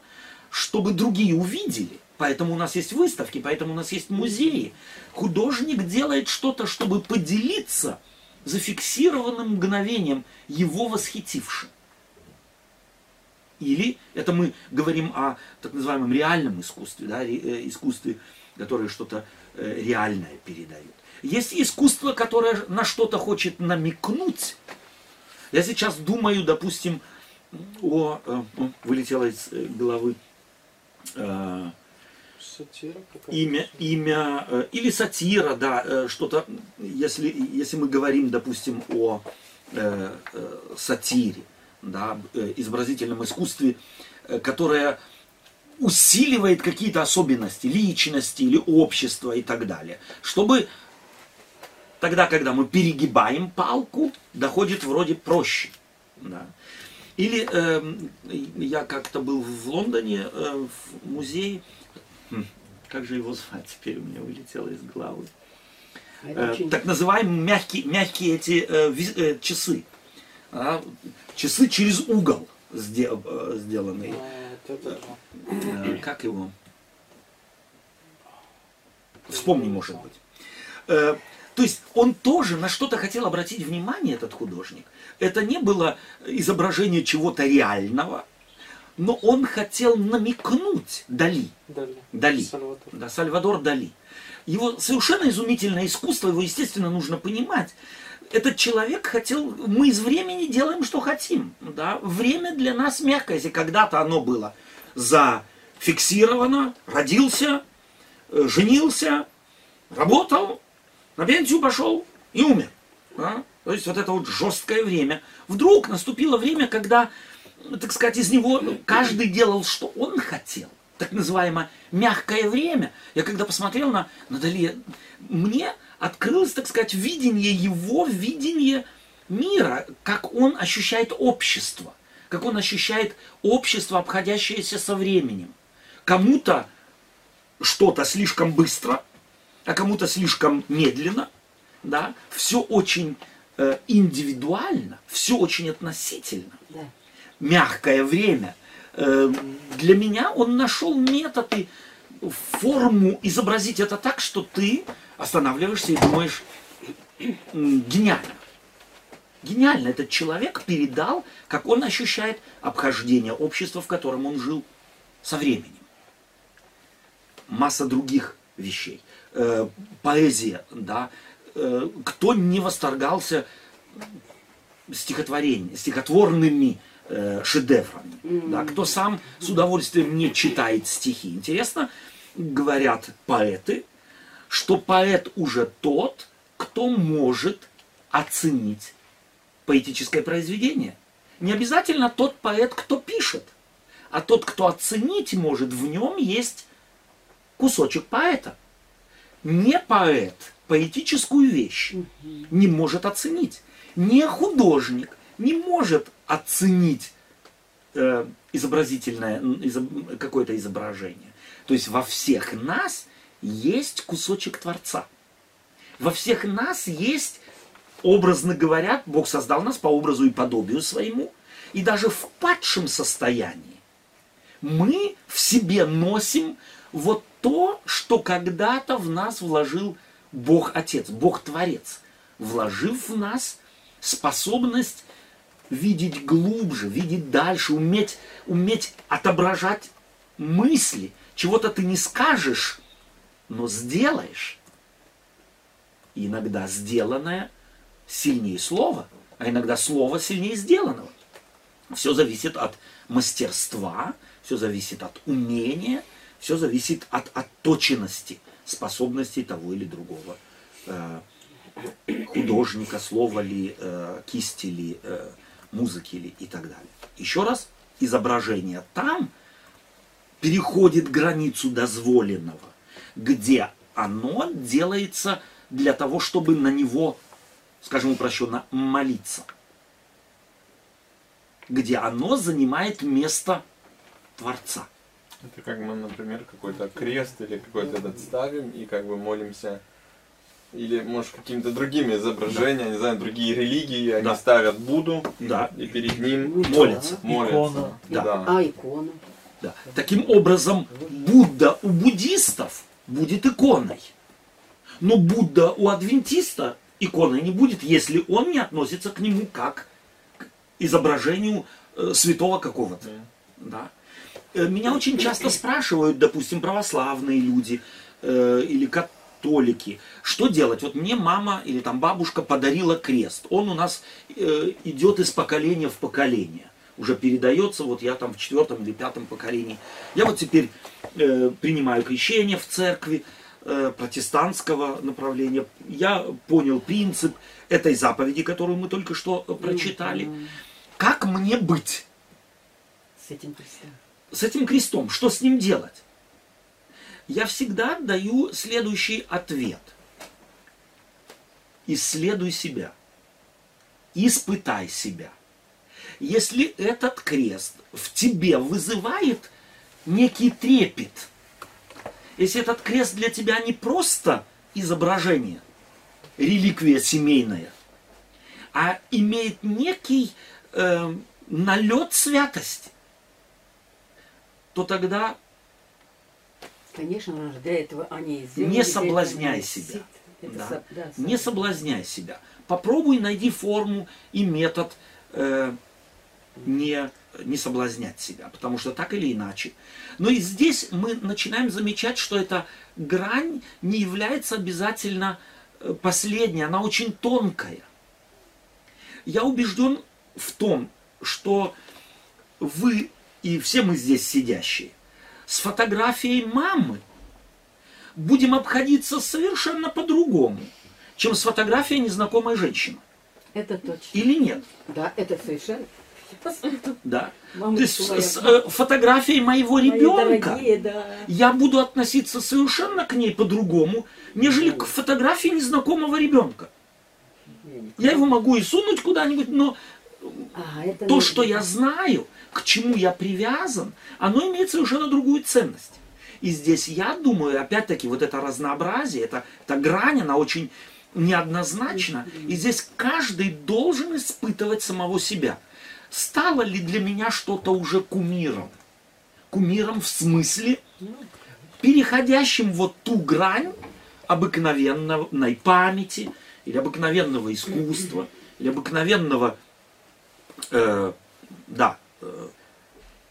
чтобы другие увидели. Поэтому у нас есть выставки, поэтому у нас есть музеи. Художник делает что-то, чтобы поделиться зафиксированным мгновением, его восхитившим. Или это мы говорим о так называемом реальном искусстве, да, э, искусстве, которое что-то э, реальное передает. Есть искусство, которое на что-то хочет намекнуть. Я сейчас думаю, допустим, о, э, ну, вылетело из головы Сатира имя, имя э, или сатира, да, э, что-то, если, если мы говорим, допустим, о э, э, сатире, да, э, изобразительном искусстве, э, которое усиливает какие-то особенности личности или общества и так далее, чтобы тогда, когда мы перегибаем палку, доходит вроде проще. Да. Или эм, я как-то был в Лондоне э, в музее, как же его звать, теперь у меня вылетело из головы. А Э, так называемые мягкие, мягкие эти э, виз- э, часы. А, часы через угол сде- э, сделанные. А, это да. Э, как его? Вспомни, может быть. Э, То есть он тоже на что-то хотел обратить внимание, этот художник. Это не было изображение чего-то реального, но он хотел намекнуть Дали, Дали. Дали. Сальвадор. да, Сальвадор Дали. Его совершенно изумительное искусство, его, естественно, нужно понимать. Этот человек хотел, мы из времени делаем, что хотим. Да? Время для нас мягкое. Если когда-то оно было зафиксировано, родился, э, женился, работал, на пенсию пошел и умер. да. То есть вот это вот жесткое время. Вдруг наступило время, когда, так сказать, из него каждый делал, что он хотел. Так называемое мягкое время. Я когда посмотрел на, на Дали, мне открылось, так сказать, видение его, видение мира, как он ощущает общество, как он ощущает общество, обходящееся со временем. Кому-то что-то слишком быстро, а кому-то слишком медленно, да, все очень э, индивидуально, все очень относительно. Да. Мягкое время. Э, для меня он нашел методы, форму изобразить это так, что ты останавливаешься и думаешь, «М, гениально. Гениально. Этот человек передал, как он ощущает обхождение общества, в котором он жил со временем. Масса других вещей. Э, поэзия, да. Э, кто не восторгался стихотворениями, стихотворными э, шедеврами. Да, кто сам с удовольствием не читает стихи. Интересно, говорят поэты, что поэт уже тот, кто может оценить поэтическое произведение. Не обязательно тот поэт, кто пишет, а тот, кто оценить может, в нем есть кусочек поэта. Не поэт поэтическую вещь не может оценить. Не художник не может оценить э, изобразительное изоб- какое-то изображение. То есть во всех нас есть кусочек Творца. Во всех нас есть, образно говоря, Бог создал нас по образу и подобию своему. И даже в падшем состоянии мы в себе носим вот то, что когда-то в нас вложил Бог Отец, Бог Творец, вложив в нас способность видеть глубже, видеть дальше, уметь, уметь отображать мысли. Чего-то ты не скажешь, но сделаешь. И иногда сделанное сильнее слова, а иногда слово сильнее сделанного. Все зависит от мастерства, все зависит от умения, все зависит от отточенности способностей того или другого э, художника, слова ли, э, кисти ли, э, музыки ли и так далее. Еще раз, изображение там переходит границу дозволенного, где оно делается для того, чтобы на него, скажем упрощенно, молиться. Где оно занимает место Творца. Это как мы, например, какой-то крест или какой-то этот ставим и как бы молимся. Или, может, какими-то другими изображениями, не знаю, другие религии, они Да. ставят Будду, Да. и перед ним Молятся. молятся. Икона. Да. А икона? Да. Таким образом, Будда у буддистов будет иконой. Но Будда у адвентиста иконой не будет, если он не относится к нему как к изображению э, святого какого-то. Да. Э, Меня очень часто спрашивают, допустим, православные люди э, или католики, что делать? Вот мне мама или там бабушка подарила крест. Он у нас э, идет из поколения в поколение. уже передается, вот я там в четвертом или пятом поколении. Я вот теперь э, принимаю крещение в церкви э, протестантского направления. Я понял принцип этой заповеди, которую мы только что э, прочитали. Как мне быть С этим крестом. с этим крестом? Что с ним делать? Я всегда даю следующий ответ. Исследуй себя. Испытай себя. Если этот крест в тебе вызывает некий трепет, если этот крест для тебя не просто изображение, реликвия семейная, а имеет некий э, налет святости, то тогда Конечно, для этого они и сделали. не соблазняй себя. Это Да. со- да, Не со- соблазняй себя. Попробуй найди форму и метод э, не, не соблазнять себя, потому что так или иначе. Но и здесь мы начинаем замечать, что эта грань не является обязательно э, последней, она очень тонкая. Я убежден в том, что вы и все мы здесь сидящие с фотографией мамы будем обходиться совершенно по-другому, чем с фотографией незнакомой женщины. Это точно. Или нет? Да, это совершенно. Да. Мамочка То есть моя, с э, фотографией моего мои ребенка дорогие, да. я буду относиться совершенно к ней по-другому, нежели к фотографии незнакомого ребенка. Я его могу и сунуть куда-нибудь, но А, это то, не- что я знаю, к чему я привязан, оно имеет совершенно другую ценность. И здесь я думаю, опять-таки, вот это разнообразие, это, эта грань, она очень неоднозначна. И здесь каждый должен испытывать самого себя. Стало ли для меня что-то уже кумиром? Кумиром в смысле, переходящим вот ту грань обыкновенной памяти, или обыкновенного искусства, или обыкновенного э, да, э,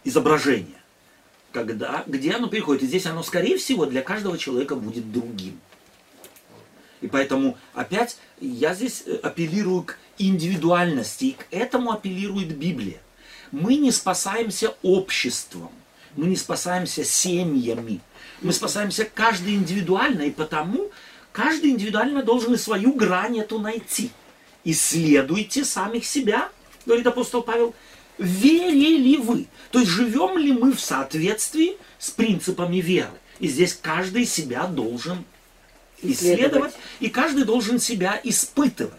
изображение, когда, где оно переходит. И здесь оно, скорее всего, для каждого человека будет другим. И поэтому опять я здесь э, апеллирую к индивидуальности, и к этому апеллирует Библия. Мы не спасаемся обществом, мы не спасаемся семьями, мы спасаемся каждый индивидуально, и потому каждый индивидуально должен и свою грань эту найти. Исследуйте самих себя, говорит апостол Павел, верили вы. То есть живем ли мы в соответствии с принципами веры. И здесь каждый себя должен исследовать, Исследовать. и каждый должен себя испытывать.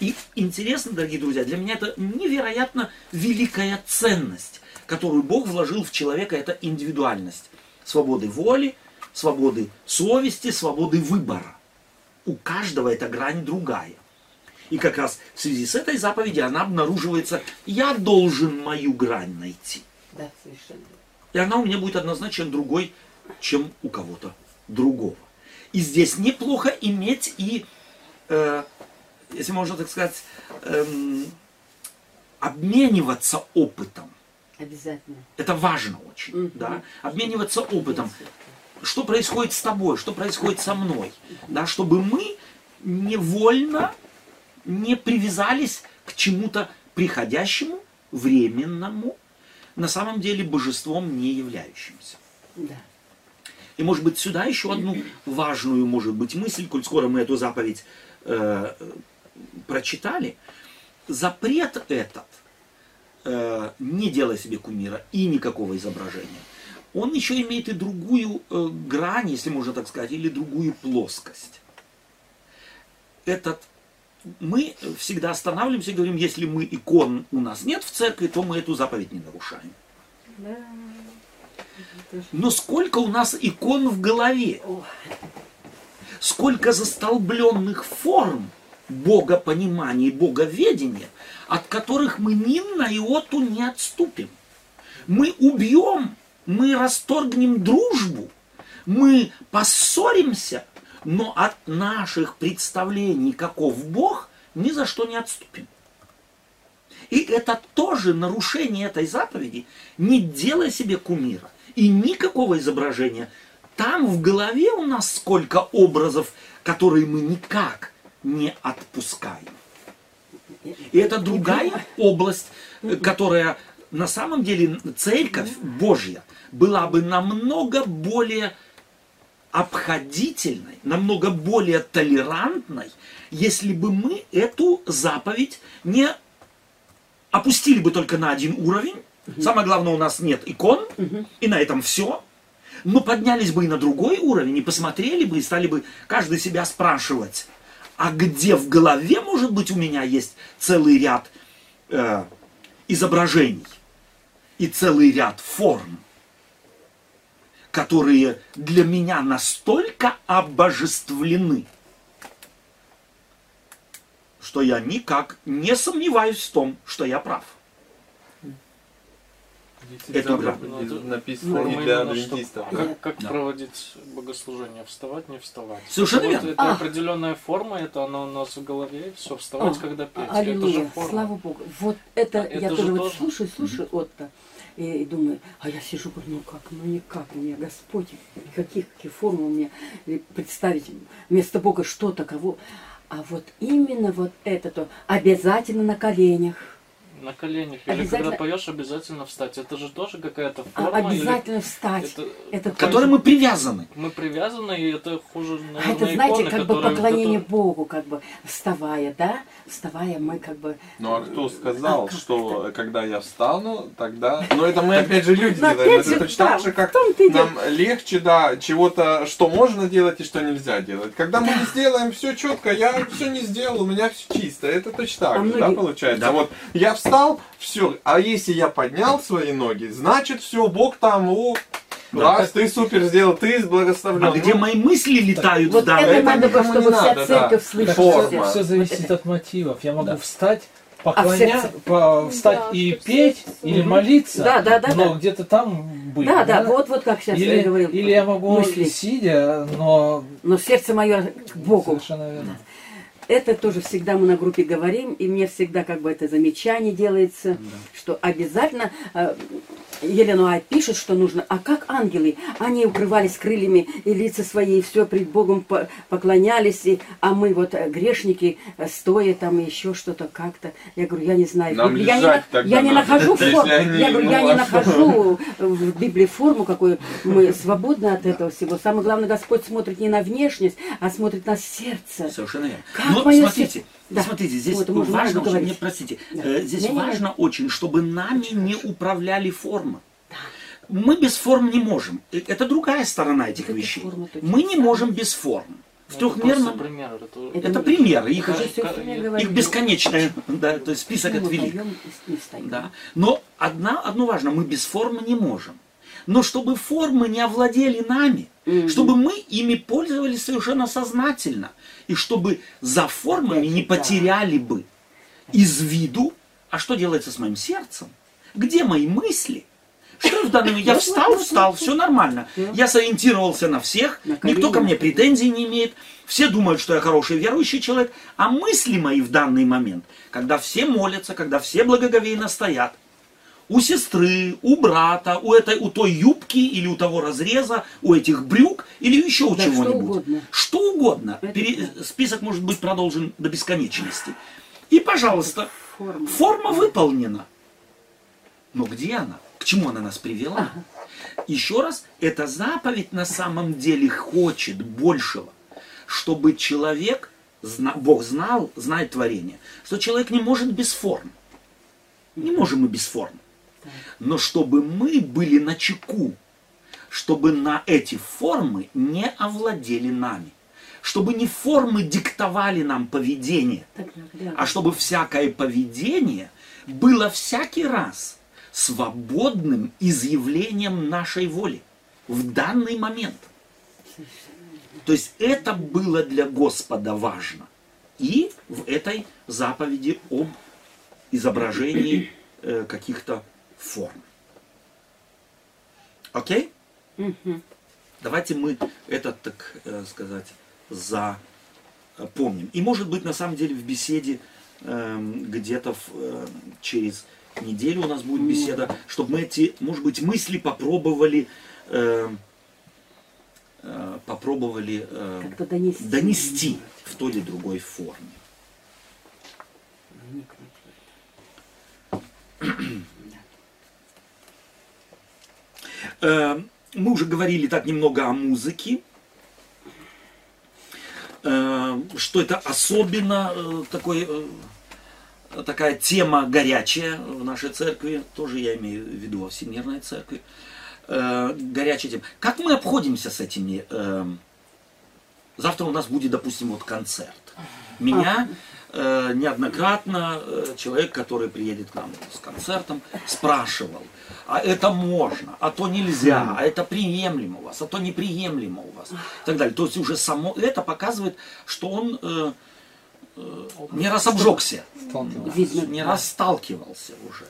И интересно, дорогие друзья, для меня это невероятно великая ценность, которую Бог вложил в человека, это индивидуальность. Свободы воли, свободы совести, свободы выбора. У каждого эта грань другая. И как раз в связи с этой заповедью она обнаруживается, я должен мою грань найти. Да, совершенно. И она у меня будет однозначно другой, чем у кого-то другого. И здесь неплохо иметь и, э, если можно так сказать, эм, обмениваться опытом. Обязательно. Это важно очень, Мгм. да, обмениваться опытом. Что происходит с тобой, что происходит со мной, да, чтобы мы невольно не привязались к чему-то приходящему, временному, на самом деле божеством не являющимся. Да. И, может быть, сюда еще одну важную, может быть, мысль, коль скоро мы эту заповедь э, прочитали. Запрет этот, э, не делай себе кумира и никакого изображения, он еще имеет и другую э, грань, если можно так сказать, или другую плоскость. Этот мы всегда останавливаемся и говорим, если мы икон у нас нет в церкви, то мы эту заповедь не нарушаем. Но сколько у нас икон в голове? Сколько застолбленных форм богопонимания и боговедения, от которых мы ни на иоту не отступим. Мы убьем, мы расторгнем дружбу, мы поссоримся, но от наших представлений, каков Бог, ни за что не отступим. И это тоже нарушение этой заповеди. Не делай себе кумира и никакого изображения. Там в голове у нас сколько образов, которые мы никак не отпускаем. И это другая область, которая на самом деле церковь Божья была бы намного более обходительной, намного более толерантной, если бы мы эту заповедь не опустили бы только на один уровень. Самое главное, у нас нет икон, и на этом все. Но поднялись бы и на другой уровень, и посмотрели бы, и стали бы каждый себя спрашивать, а где в голове, может быть, у меня есть целый ряд э, изображений и целый ряд форм, которые для меня настолько обожествлены, что я никак не сомневаюсь в том, что я прав. Это Ну, это написано форма не для адвентистов. Как, как Да. проводить богослужение? Вставать, не вставать? Совершенно Вот верно. Это А. определенная форма, это она у нас в голове, и все, вставать, А, когда петь. Это же Аллилуйя, форма. слава Богу. Вот это, А это я же тоже вот тоже. слушаю, слушаю Отто, и, и думаю, а я сижу, говорю, ну как, ну никак, мне Господь, никаких какие формы мне и представить вместо Бога что-то, кого. А вот именно вот это то обязательно на коленях. На коленях. Или Обязательно- когда поешь, обязательно встать. Это же тоже какая-то А форма. или обязательно встать. Это, Это К которой мы привязаны. мы привязаны, и это хуже, А наверное, это, знаете, иконы, как бы поклонение которые- Богу, как бы вставая, да? Вставая, мы как бы... Ну а кто сказал, А как что когда я встану, тогда... Но это мы опять же люди Ну, делаем. Это точно так же, как нам легче, да, чего-то, что можно делать и что нельзя делать. Когда мы не сделаем все четко, я все не сделал, у меня все чисто. Это точно так А же, да, получается? Да. Вот я встал, все. А если я поднял свои ноги, значит все, Бог там, о, Да. раз, ты супер сделал, ты благословлен. А где Ну, мои мысли летают в Вот данный это это надо не чтобы вся надо, да. церковь слышала. Форма. Все зависит от мотивов. Я могу Да. встать, А в поклоня, по- встать Да, и петь, сердце или молиться, Да, да, да, но да. где-то там быть. Да, да, вот, вот как сейчас я Или, говорил. или я могу мысли. сидя, но Но сердце мое к Богу. совершенно верно. Это тоже всегда мы на группе говорим, и мне всегда как бы это замечание делается, что обязательно э, Елена пишет, что нужно, а как ангелы, они укрывались крыльями и лица свои, и все пред Богом по- поклонялись, и, а мы вот э, грешники, э, стоя там и еще что-то как-то. Я говорю, я не знаю, Нам я, не, тогда я не нахожу форму, они, я говорю, ну, я не нахожу в Библии форму какую, мы свободны от этого всего. Самое главное, Господь смотрит не на внешность, а смотрит на сердце. Совершенно верно. Но моё смотрите, сердце- Да. смотрите, здесь Вот, важно, очень- нет, простите, Да. э, здесь Не-не-не. важно очень, чтобы нами не управляли формы. Мы без форм не можем. Это другая сторона этих Это вещей. форма точно Мы не можем без форм. В Ну, это трехмерном пример, это- Это это примеры, их, Их- их бесконечное, да, то есть список Мы от велик. поем и не встаем. Да. Но одна, одно важно, мы без формы не можем. Но чтобы формы не овладели нами, Мгм. чтобы мы ими пользовались совершенно сознательно, и чтобы за формами не потеряли бы из виду, а что делается с моим сердцем? Где мои мысли? Что в данный момент? Я встал, встал, все нормально. Я сориентировался на всех, никто ко мне претензий не имеет. Все думают, что я хороший верующий человек. А мысли мои в данный момент, когда все молятся, когда все благоговейно стоят, у сестры, у брата, у, этой, у той юбки или у того разреза, у этих брюк или еще у Да, что чего-нибудь. угодно. Что угодно. Это Пере- да. Список может быть продолжен до бесконечности. И, пожалуйста, Форма. форма выполнена. Но где она? К чему она нас привела? Ага. Еще раз, эта заповедь на самом деле хочет большего, чтобы человек, Бог знал, знает творение, что человек не может без форм. Не можем мы без форм. Но чтобы мы были на чеку, чтобы на эти формы не овладели нами. Чтобы не формы диктовали нам поведение, а чтобы всякое поведение было всякий раз свободным изъявлением нашей воли в данный момент. То есть это было для Господа важно. И в этой заповеди об изображении э, каких-то форм. Окей? Мгм. Давайте мы это, так э, сказать, запомним. И может быть, на самом деле, в беседе эм, где-то э, через неделю у нас будет беседа, чтобы мы эти, может быть, мысли попробовали, э, э, попробовали э, Как-то донести. донести в той или другой форме. Вникнуть. Э, мы уже говорили так немного о музыке. Э, что это особенно э, такой, э, такая тема горячая в нашей церкви, тоже я имею в виду во Всемирной церкви, э, горячая тема. Как мы обходимся с этими? э, завтра у нас будет, допустим, вот концерт. Меня э, неоднократно э, человек, который приедет к нам с концертом, спрашивал, а это можно, а то нельзя, а это приемлемо у вас, а то неприемлемо у вас, и так далее. То есть уже само это показывает, что он э, э, не раз обжегся. Видно, не да. раз сталкивался уже.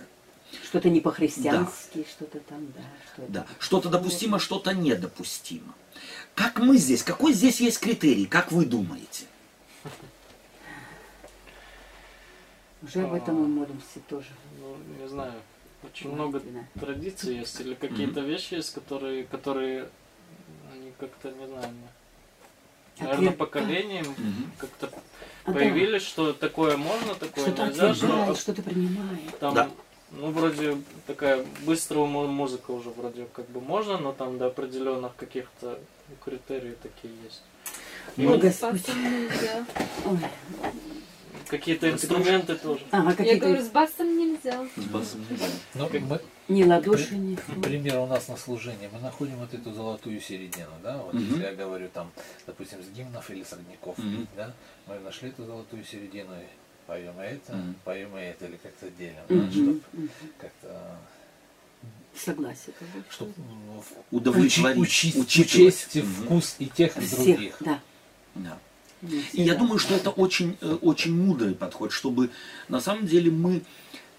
Что-то не по-христиански, что-то там, да. Что Да, что-то допустимо, что-то недопустимо. Как мы здесь, какой здесь есть критерий, как вы думаете? Уже об этом мы молимся тоже. Ну, не знаю. Очень много традиций есть или какие-то вещи есть, которые, которые они как-то, не знаю, А наверное, ты- поколением как-то А, да. появились, что такое можно, такое нельзя, отвергает, что что-то принимает. там, Да. ну, вроде такая быстрая му- музыка уже вроде как бы можно, но там до определенных каких-то критерий такие есть. Ну, Господь. Ой. Какие-то инструменты тоже. Ага, Я какие-то говорю, с басом нельзя. С басом нельзя. Ну, мы, ни ладоши, ни... Например, у нас на служении мы находим вот эту золотую середину, да, вот Мгм. если я говорю там, допустим, с гимнов или с родников, Мгм. да, мы нашли эту золотую середину и поем и это, Мгм. поем и это, или как-то делим, Мгм. да, чтобы Мгм. как-то, как бы. чтобы Удовлетворить, учесть, учитывать. учесть вкус и тех, и Всех, других. да. Да. И я думаю, что это очень, э, очень мудрый подход, чтобы на самом деле мы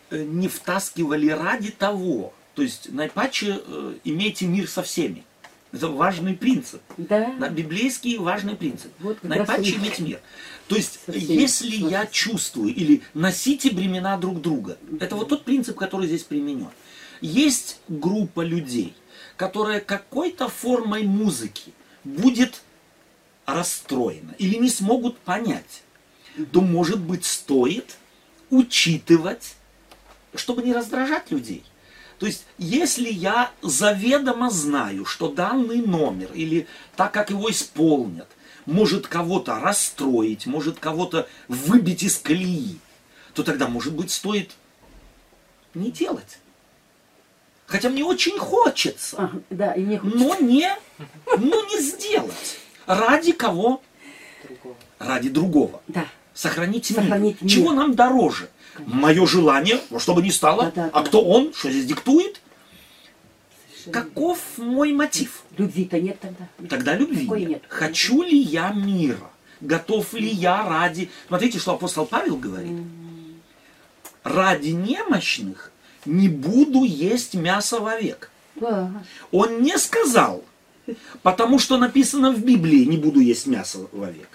э, не втаскивали ради того, то есть наипаче э, имейте мир со всеми. Это важный принцип. Да. Да, библейский важный принцип. Вот Наипаче иметь мир. То есть, Со всеми. если я чувствую, или носите бремена друг друга, это вот тот принцип, который здесь применен. Есть группа людей, которая какой-то формой музыки будет расстроена или не смогут понять, то, может быть, стоит учитывать, чтобы не раздражать людей. То есть, если я заведомо знаю, что данный номер или так, как его исполнят, может кого-то расстроить, может кого-то выбить из колеи, то тогда, может быть, стоит не делать. Хотя мне очень хочется, Ага, да, и мне но не, но не сделать. Ради кого? Другого. Ради другого. Да. Сохранить мир. Сохранить мир. Чего нам дороже? Мое желание, во что бы ни стало. Да-да-да. А кто он? Что здесь диктует? совершенно. Каков мой мотив? Любви-то нет тогда. Тогда любви нет. нет? Хочу ли я мира? Готов ли я ради... Смотрите, что апостол Павел говорит. Ради немощных не буду есть мясо вовек. Да. Он не сказал, потому что написано в Библии, не буду есть мясо вовек.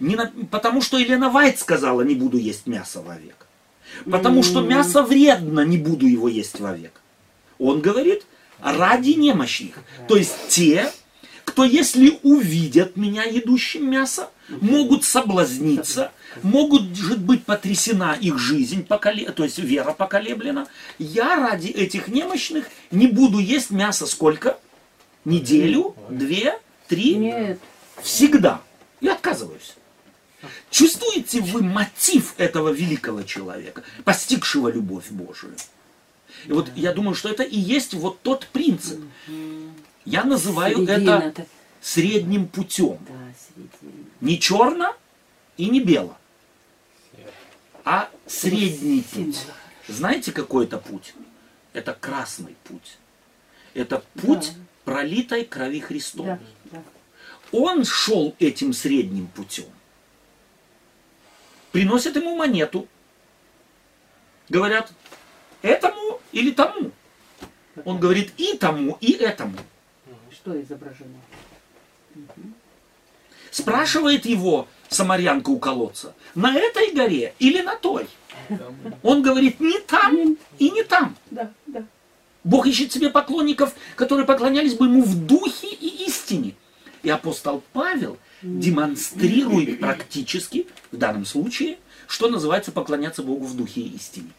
Не на- потому что Елена Вайт сказала, не буду есть мясо вовек. Потому что мясо вредно, не буду его есть вовек. Он говорит, ради немощных. То есть те, кто если увидят меня едущим мясо, могут соблазниться, могут может быть потрясена их жизнь, поколе- то есть вера поколеблена. Я ради этих немощных не буду есть мясо сколько? Неделю, две, три? Нет. Всегда. Я отказываюсь. Чувствуете вы мотив этого великого человека, постигшего любовь Божию? И вот я думаю, что это и есть вот тот принцип. Я называю это средним путем. Да. Не черно и не бело, а средний путь. Знаете, какой это путь? Это красный путь. Это путь Да. Пролитой крови Христовой. Да, да. Он шел этим средним путем. Приносят ему монету. Говорят, этому или тому. Он говорит и тому, и этому. Что изображено? Спрашивает его самарянка у колодца, на этой горе или на той? Он говорит, не там и не там. Да, да. Бог ищет себе поклонников, которые поклонялись бы ему в духе и истине. И апостол Павел демонстрирует практически, в данном случае, что называется поклоняться Богу в духе и истине.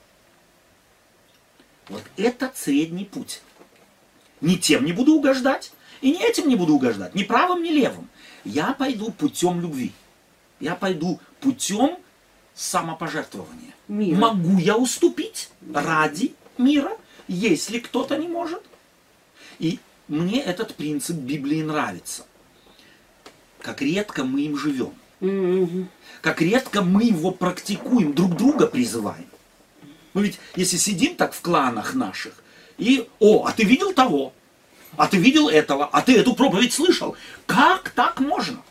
Вот этот средний путь. Ни тем не буду угождать, и ни этим не буду угождать, ни правым, ни левым. Я пойду путем любви. Я пойду путем самопожертвования. Мира. Могу я уступить ради мира, если кто-то не может? И мне этот принцип Библии нравится. Как редко мы им живем. Как редко мы его практикуем, друг друга призываем. Мы ведь, если сидим так в кланах наших, и, о, а ты видел того, а ты видел этого, а ты эту проповедь слышал, как так можно?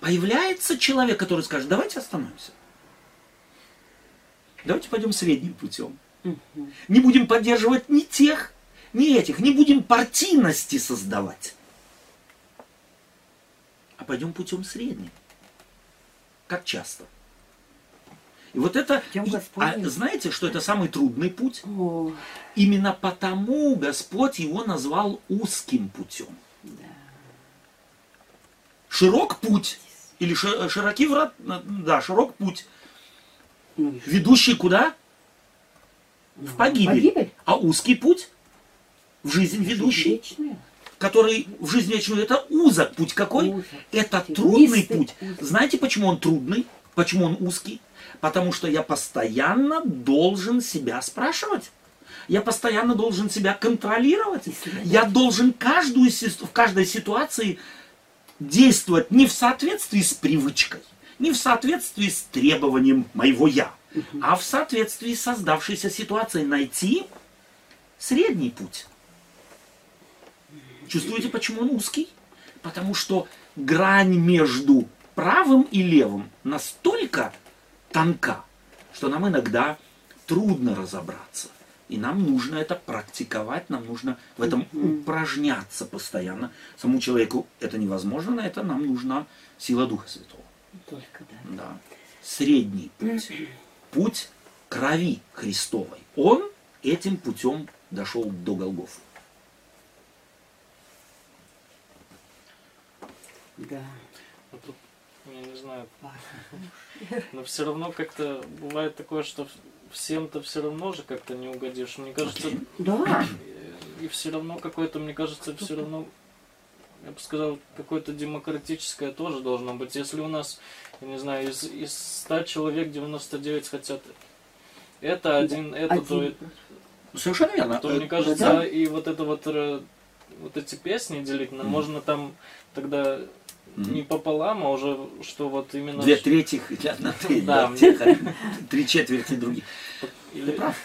Появляется человек, который скажет, давайте остановимся. Давайте пойдем средним путем. Не будем поддерживать ни тех, ни этих, не будем партийности создавать. А пойдем путем средним. Как часто. И вот это, и- а знаете, что это самый трудный путь? О, Именно потому Господь его назвал узким путем. Широк путь, или ши- широки врат, да, широк путь, ну ведущий куда? В погибель. Погибель? А узкий путь в жизнь ведущий, Вечная. который в жизнь вечную, это узок путь какой? Узок. Это трудный путь. узок. Знаете, почему он трудный? Почему он узкий? Потому что я постоянно должен себя спрашивать. Я постоянно должен себя контролировать. Я должен каждую, в каждой ситуации действовать не в соответствии с привычкой, не в соответствии с требованием моего «я», а в соответствии с создавшейся ситуацией найти средний путь. Чувствуете, почему он узкий? Потому что грань между правым и левым настолько тонка, что нам иногда трудно разобраться. И нам нужно это практиковать, нам нужно в этом упражняться постоянно. Самому человеку это невозможно, на это нам нужна сила Духа Святого. Только, да. Да. Средний путь. Путь крови Христовой. Он этим путем дошел до Голгофы. Да. Вот тут, я не знаю, но все равно как-то бывает такое, что всем-то все равно же как-то не угодишь. Мне кажется, Да. и все равно какое-то, мне кажется, все равно, я бы сказал, какое-то демократическое тоже должно быть. Если у нас, я не знаю, из, из 100 человек 99 хотят это, один, это, то, Один. Совершенно верно. то Э, мне кажется, да. и вот это вот, э, вот эти песни делить, ну, можно там тогда Мгм. не пополам, а уже что вот именно... Две трети или одна треть, Да, да, мне тех, три четверти других. или- Ты прав.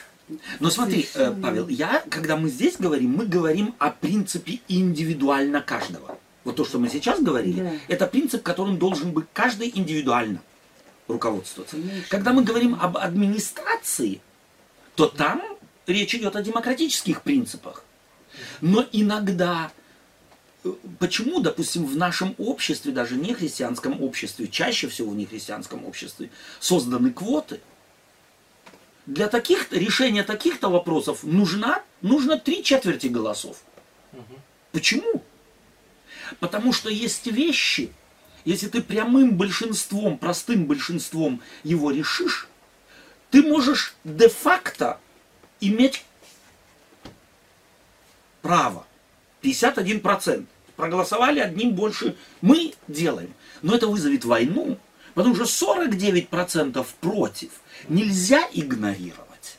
Но смотри, э, Павел, я, когда мы здесь говорим, мы говорим о принципе индивидуально каждого. Вот то, что мы сейчас говорили, Да. это принцип, которым должен быть каждый индивидуально руководствоваться. Конечно. Когда мы говорим об администрации, то там речь идет о демократических принципах. Но иногда, э, почему, допустим, в нашем обществе, даже не христианском обществе, чаще всего в нехристианском обществе, созданы квоты, для таких решения таких-то вопросов нужна, нужно три четверти голосов. Почему? Потому что есть вещи, если ты прямым большинством, простым большинством его решишь, ты можешь де-факто иметь право. 51%. Проголосовали одним больше. Мы делаем. Но это вызовет войну, потому что 49% против. Нельзя игнорировать.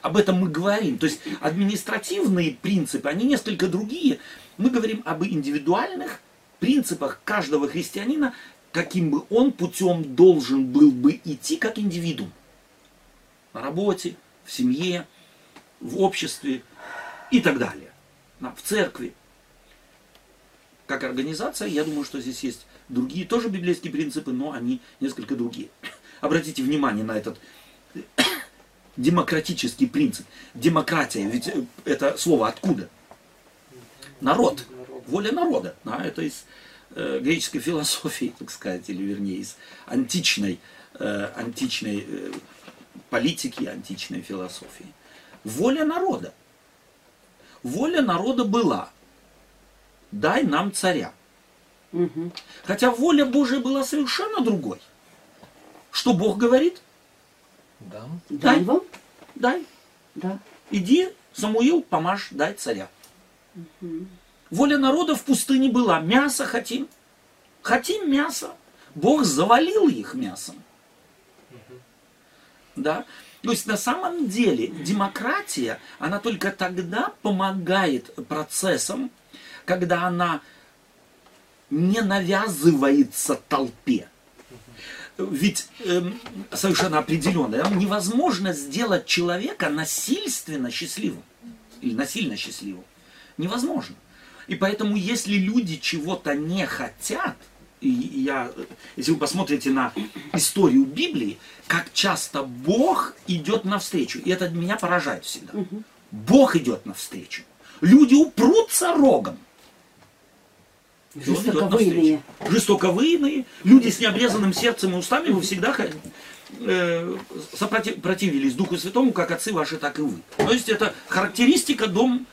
Об этом мы говорим. То есть административные принципы, они несколько другие. Мы говорим об индивидуальных принципах каждого христианина, каким бы он путем должен был бы идти как индивидуум. На работе, в семье, в обществе и так далее. Да, В церкви. Как организация, я думаю, что здесь есть другие тоже библейские принципы, но они несколько другие. Обратите внимание на этот демократический принцип. Демократия, ведь э, это слово откуда? Народ. Воля народа. Да, это из э, греческой философии, так сказать, или вернее из античной, э, античной э, политики, античной философии. Воля народа. Воля народа была. Дай нам царя. Мгм. Хотя воля Божия была совершенно другой. Что Бог говорит? Да. Дай Дай. вам? Дай. Да. Иди Самуил, помажь, дай царя. Воля народа в пустыне была. Мясо хотим. Хотим мясо. Бог завалил их мясом. Да? То есть на самом деле демократия, она только тогда помогает процессам, когда она не навязывается толпе. Ведь эм, совершенно определенно да, невозможно сделать человека насильственно счастливым или насильно счастливым. Невозможно. И поэтому, если люди чего-то не хотят, и я, если вы посмотрите на историю Библии, как часто Бог идет навстречу. И это меня поражает всегда. Бог идет навстречу. Люди упрутся рогом. И он идет Жестоковыйные. навстречу. Жестоковыйные. Люди с необрезанным сердцем и устами вы всегда э, сопротив- противились Духу Святому, как отцы ваши, так и вы. То есть это характеристика дом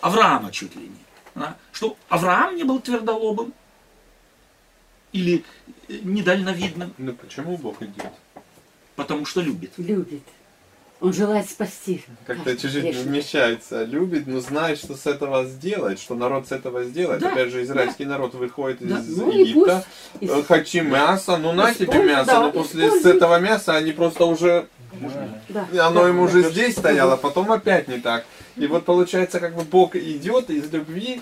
Авраама чуть ли не. да. Что Авраам не был твердолобым или э, недальновидным, Ну почему Бог идет? потому что любит. Любит. Он желает спасти. Как-то чуть-чуть не вмещается. Любит, но знает, что с этого сделать, что народ с этого сделает. Да, Опять же, израильский народ выходит Да. из Ну Египта. пусть. Э, Хочу мясо, ну на тебе Используй, мясо, да, но после с используй. этого мяса они просто уже, Да. оно да, ему да. уже здесь стояло, потом опять не так. И вот получается, как бы Бог идет из любви,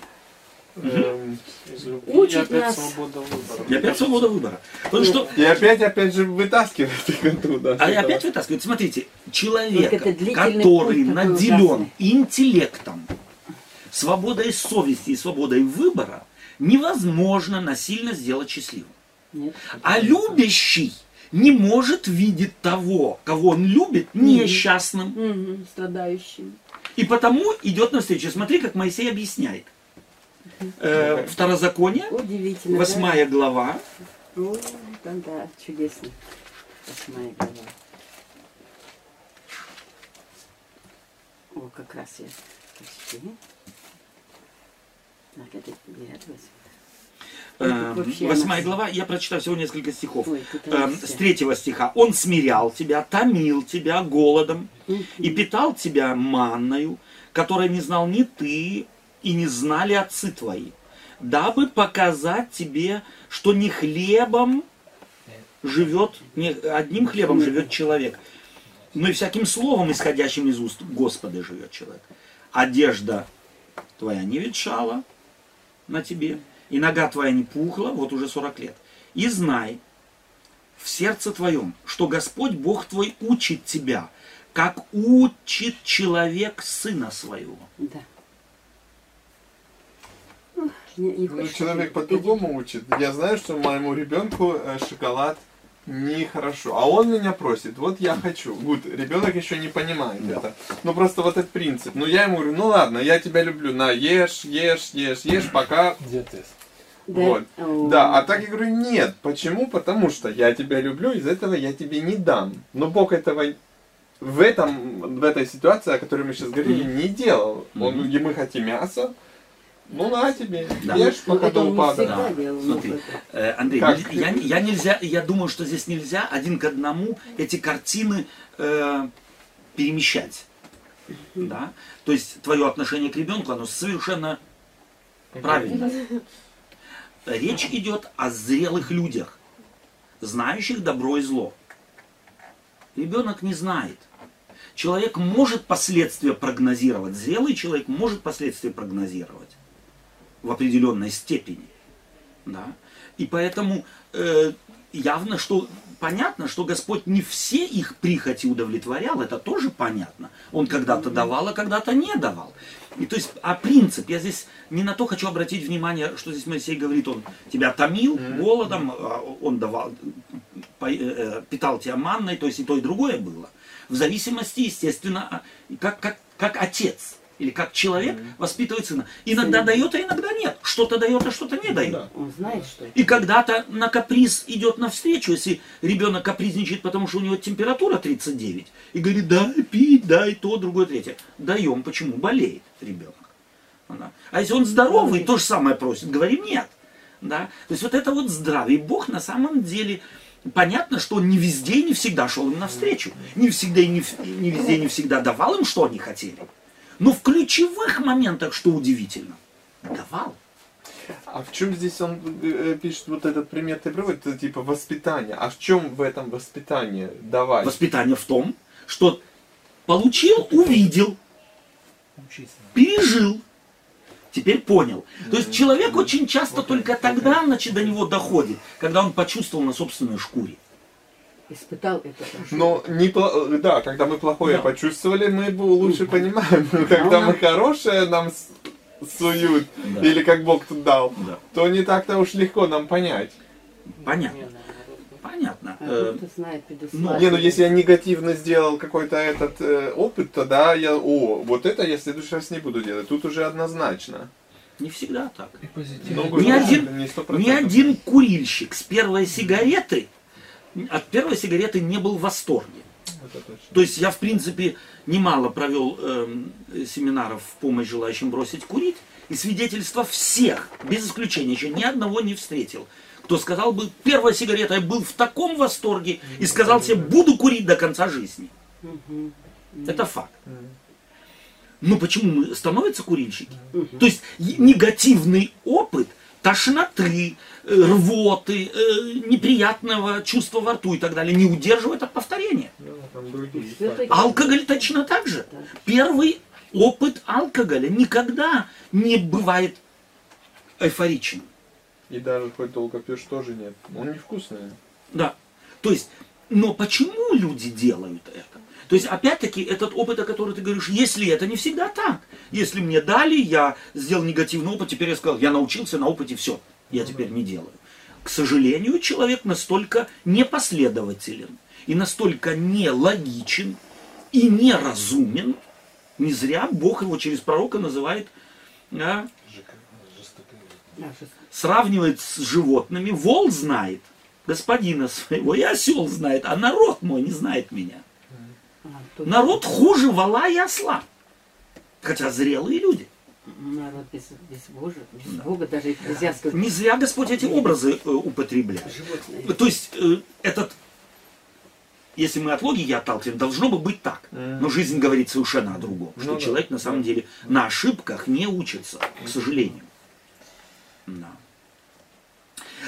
эм, Из любви Учит и опять нас. свобода выбора. И опять свобода выбора. Потому что и опять, опять же вытаскивает их оттуда. А опять вытаскивают. Смотрите, человек, это длительный который путь такой наделен ужасный. интеллектом, свободой совести и свободой выбора, невозможно насильно сделать счастливым. Нет. А любящий не может видеть того, кого он любит, несчастным. Мгм, страдающим. И потому идет навстречу. Смотри, как Моисей объясняет. Э, Второзаконие, Удивительно. да? восьмая глава, Ой, да, да, чудесно. Восьмая глава. О, как раз я почти. Так, это нет, э, Вообще восьмая она- глава, я прочитаю всего несколько стихов. Ой, Эм, с третьего стиха. Он смирял тебя, томил тебя голодом и питал тебя манною, которой не знал ни ты и не знали отцы твои, дабы показать тебе, что не хлебом живет, не одним хлебом живет человек, но и всяким словом, исходящим из уст Господа, живет человек. Одежда твоя не ветшала на тебе, и нога твоя не пухла, вот уже 40 лет. И знай в сердце твоем, что Господь Бог твой учит тебя, как учит человек сына своего. Да. Ух, Не, не Ну, человек по-другому учит. Я знаю, что моему ребенку э, шоколад нехорошо. А он меня просит, вот я хочу. Вот, ребенок еще не понимает это. Ну просто вот этот принцип. Ну я ему говорю, ну ладно, я тебя люблю, на, ешь, ешь, ешь, ешь, пока Диатез. Да. Вот. Да, а так я говорю, нет. Почему? Потому что я тебя люблю, из этого я тебе не дам. Но Бог этого в, этом, в этой ситуации, о которой мы сейчас говорили, не делал. Он, и мы хотим мяса, ну на тебе, Да. ешь, Ну, пока это до он не упада. всегда Да, смотри. ну, это- Э, Андрей, Как? я, я нельзя, я думаю, что здесь нельзя один к одному эти картины э, перемещать. Да? То есть твое отношение к ребенку, оно совершенно правильно. Речь идет о зрелых людях, знающих добро и зло. Ребенок не знает. Человек может последствия прогнозировать. Зрелый человек может последствия прогнозировать в определенной степени. Да? И поэтому э, явно, что понятно, что Господь не все их прихоти удовлетворял, это тоже понятно. Он когда-то давал, а когда-то не давал. И то есть, а принцип, я здесь не на то хочу обратить внимание, что здесь Моисей говорит, он тебя томил голодом, а он давал, э, э, питал тебя манной, то есть и то, и другое было. В зависимости, естественно, а- как, как, как отец или как человек воспитывает сына. Иногда дает, а иногда нет. Что-то дает, а что-то не дает. Да. Он знает, что это. И когда-то на каприз идет навстречу, если ребенок капризничает, потому что у него температура 39, и говорит, дай пить, дай то, другое, третье. Даем, почему? Болеет ребенок. Да. А если он здоровый, то же самое просит, говорим нет. Да? То есть вот это вот здравие. И Бог на самом деле, понятно, что он не везде и не всегда шел им навстречу. Не всегда и не, не везде и не всегда давал им, что они хотели. Но в ключевых моментах, что удивительно, давал. А в чем здесь он э, пишет вот этот пример ты приводит, это типа воспитание. А в чем в этом воспитание давать? Воспитание в том, что получил, увидел, пережил, теперь понял. То есть человек очень часто только тогда значит, до него доходит, когда он почувствовал на собственной шкуре. Испытал это. Но не да, когда мы плохое Да. почувствовали, мы его лучше понимаем. Но Когда мы хорошее нам суют, Да. или как Бог тут дал, Да. то не так-то уж легко нам понять. Понятно. Понятно. А Э, знает ну. Не, ну если я негативно сделал какой-то этот э, опыт, тогда я, о, вот это я в следующий раз не буду делать. Тут уже однозначно. Не всегда так. Ну, Ни один- не 100%. Ни один курильщик с первой сигареты, от первой сигареты не был в восторге. То есть я, в принципе, немало провел эм, семинаров в помощь желающим бросить курить, и свидетельства всех, без исключения, еще ни одного не встретил, кто сказал бы, первая сигарета, я был в таком восторге, и сказал себе, буду курить до конца жизни. Это факт. Но почему мы становятся курильщики? То есть негативный опыт тошноты, э, рвоты, э, неприятного чувства во рту и так далее не удерживает от повторения. Ну, факторы. Алкоголь точно так же. Первый опыт алкоголя никогда не бывает эйфоричным. И даже хоть долго пьешь, тоже нет. Он невкусный. Да. То есть, но почему люди делают это? То есть, опять-таки, этот опыт, о котором ты говоришь, если это не всегда так. Если мне дали, я сделал негативный опыт, теперь я сказал, я научился на опыте, все, я теперь не делаю. К сожалению, человек настолько непоследователен и настолько нелогичен и неразумен, не зря Бог его через пророка называет, а, сравнивает с животными. Вол знает господина своего, и осел знает, а народ мой не знает меня. Народ хуже вола и осла. Хотя зрелые люди. Народ без, без Бога, без Бога даже экклезиаст Не зря Господь эти образы э, употребляет. животное. То есть э, этот, если мы от логики отталкиваем, должно бы быть так. Но жизнь говорит совершенно о другом. Что Ну да. человек на самом деле на ошибках не учится, к сожалению. Да.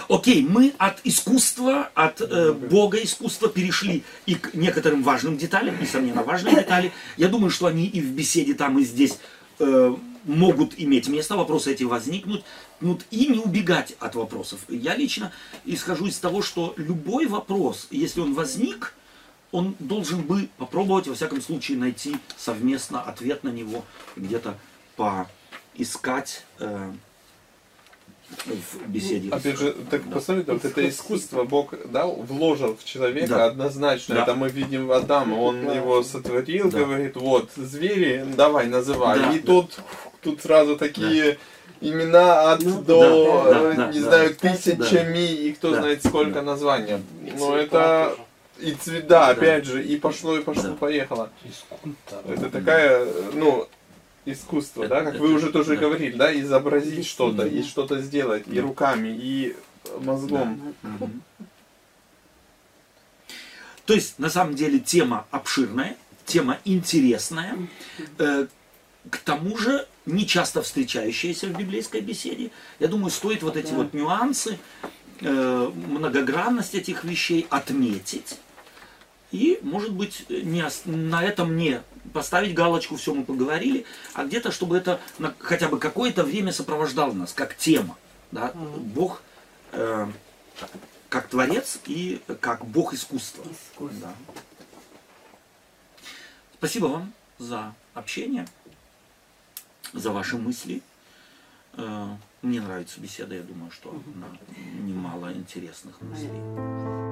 Окей, мы от искусства, от э, Бога искусства перешли и к некоторым важным деталям, несомненно, важные детали. Я думаю, что они и в беседе там, и здесь э, могут иметь место, вопросы эти возникнут, ну, и не убегать от вопросов. Я лично исхожу из того, что любой вопрос, если он возник, он должен бы попробовать, во всяком случае, найти совместно ответ на него, где-то поискать э, в беседе. Опять же, так посмотрите, вот это искусство Бог дал, вложил в человека Да. однозначно. Да. Это мы видим в Адама, он Да. его сотворил, Да. говорит, вот, звери, давай, называй. Да, И да. тут, тут сразу такие имена от Ну, до, да, да, э, да, не да. знаю, Да. тысячами, и кто Да. знает сколько Да. названий. Но это... тоже. И цвета, Да. опять же, и пошло, и пошло, Да. поехало. Это такая, ну, искусство, да, как вы уже тоже говорили, да, изобразить что-то, и что-то сделать, и руками, и мозгом. Мгм. То есть, на самом деле, тема обширная, тема интересная, э, к тому же не часто встречающаяся в библейской беседе. Я думаю, стоит вот эти Да. вот нюансы, э, многогранность этих вещей отметить. И, может быть, не, на этом не поставить галочку, все мы поговорили, а где-то, чтобы это на хотя бы какое-то время сопровождало нас, как тема. Да? Бог э, как творец и как Бог искусства. Искусство. Да. Спасибо вам за общение, за ваши мысли. Э, Мне нравится беседа, я думаю, что она немало интересных мыслей.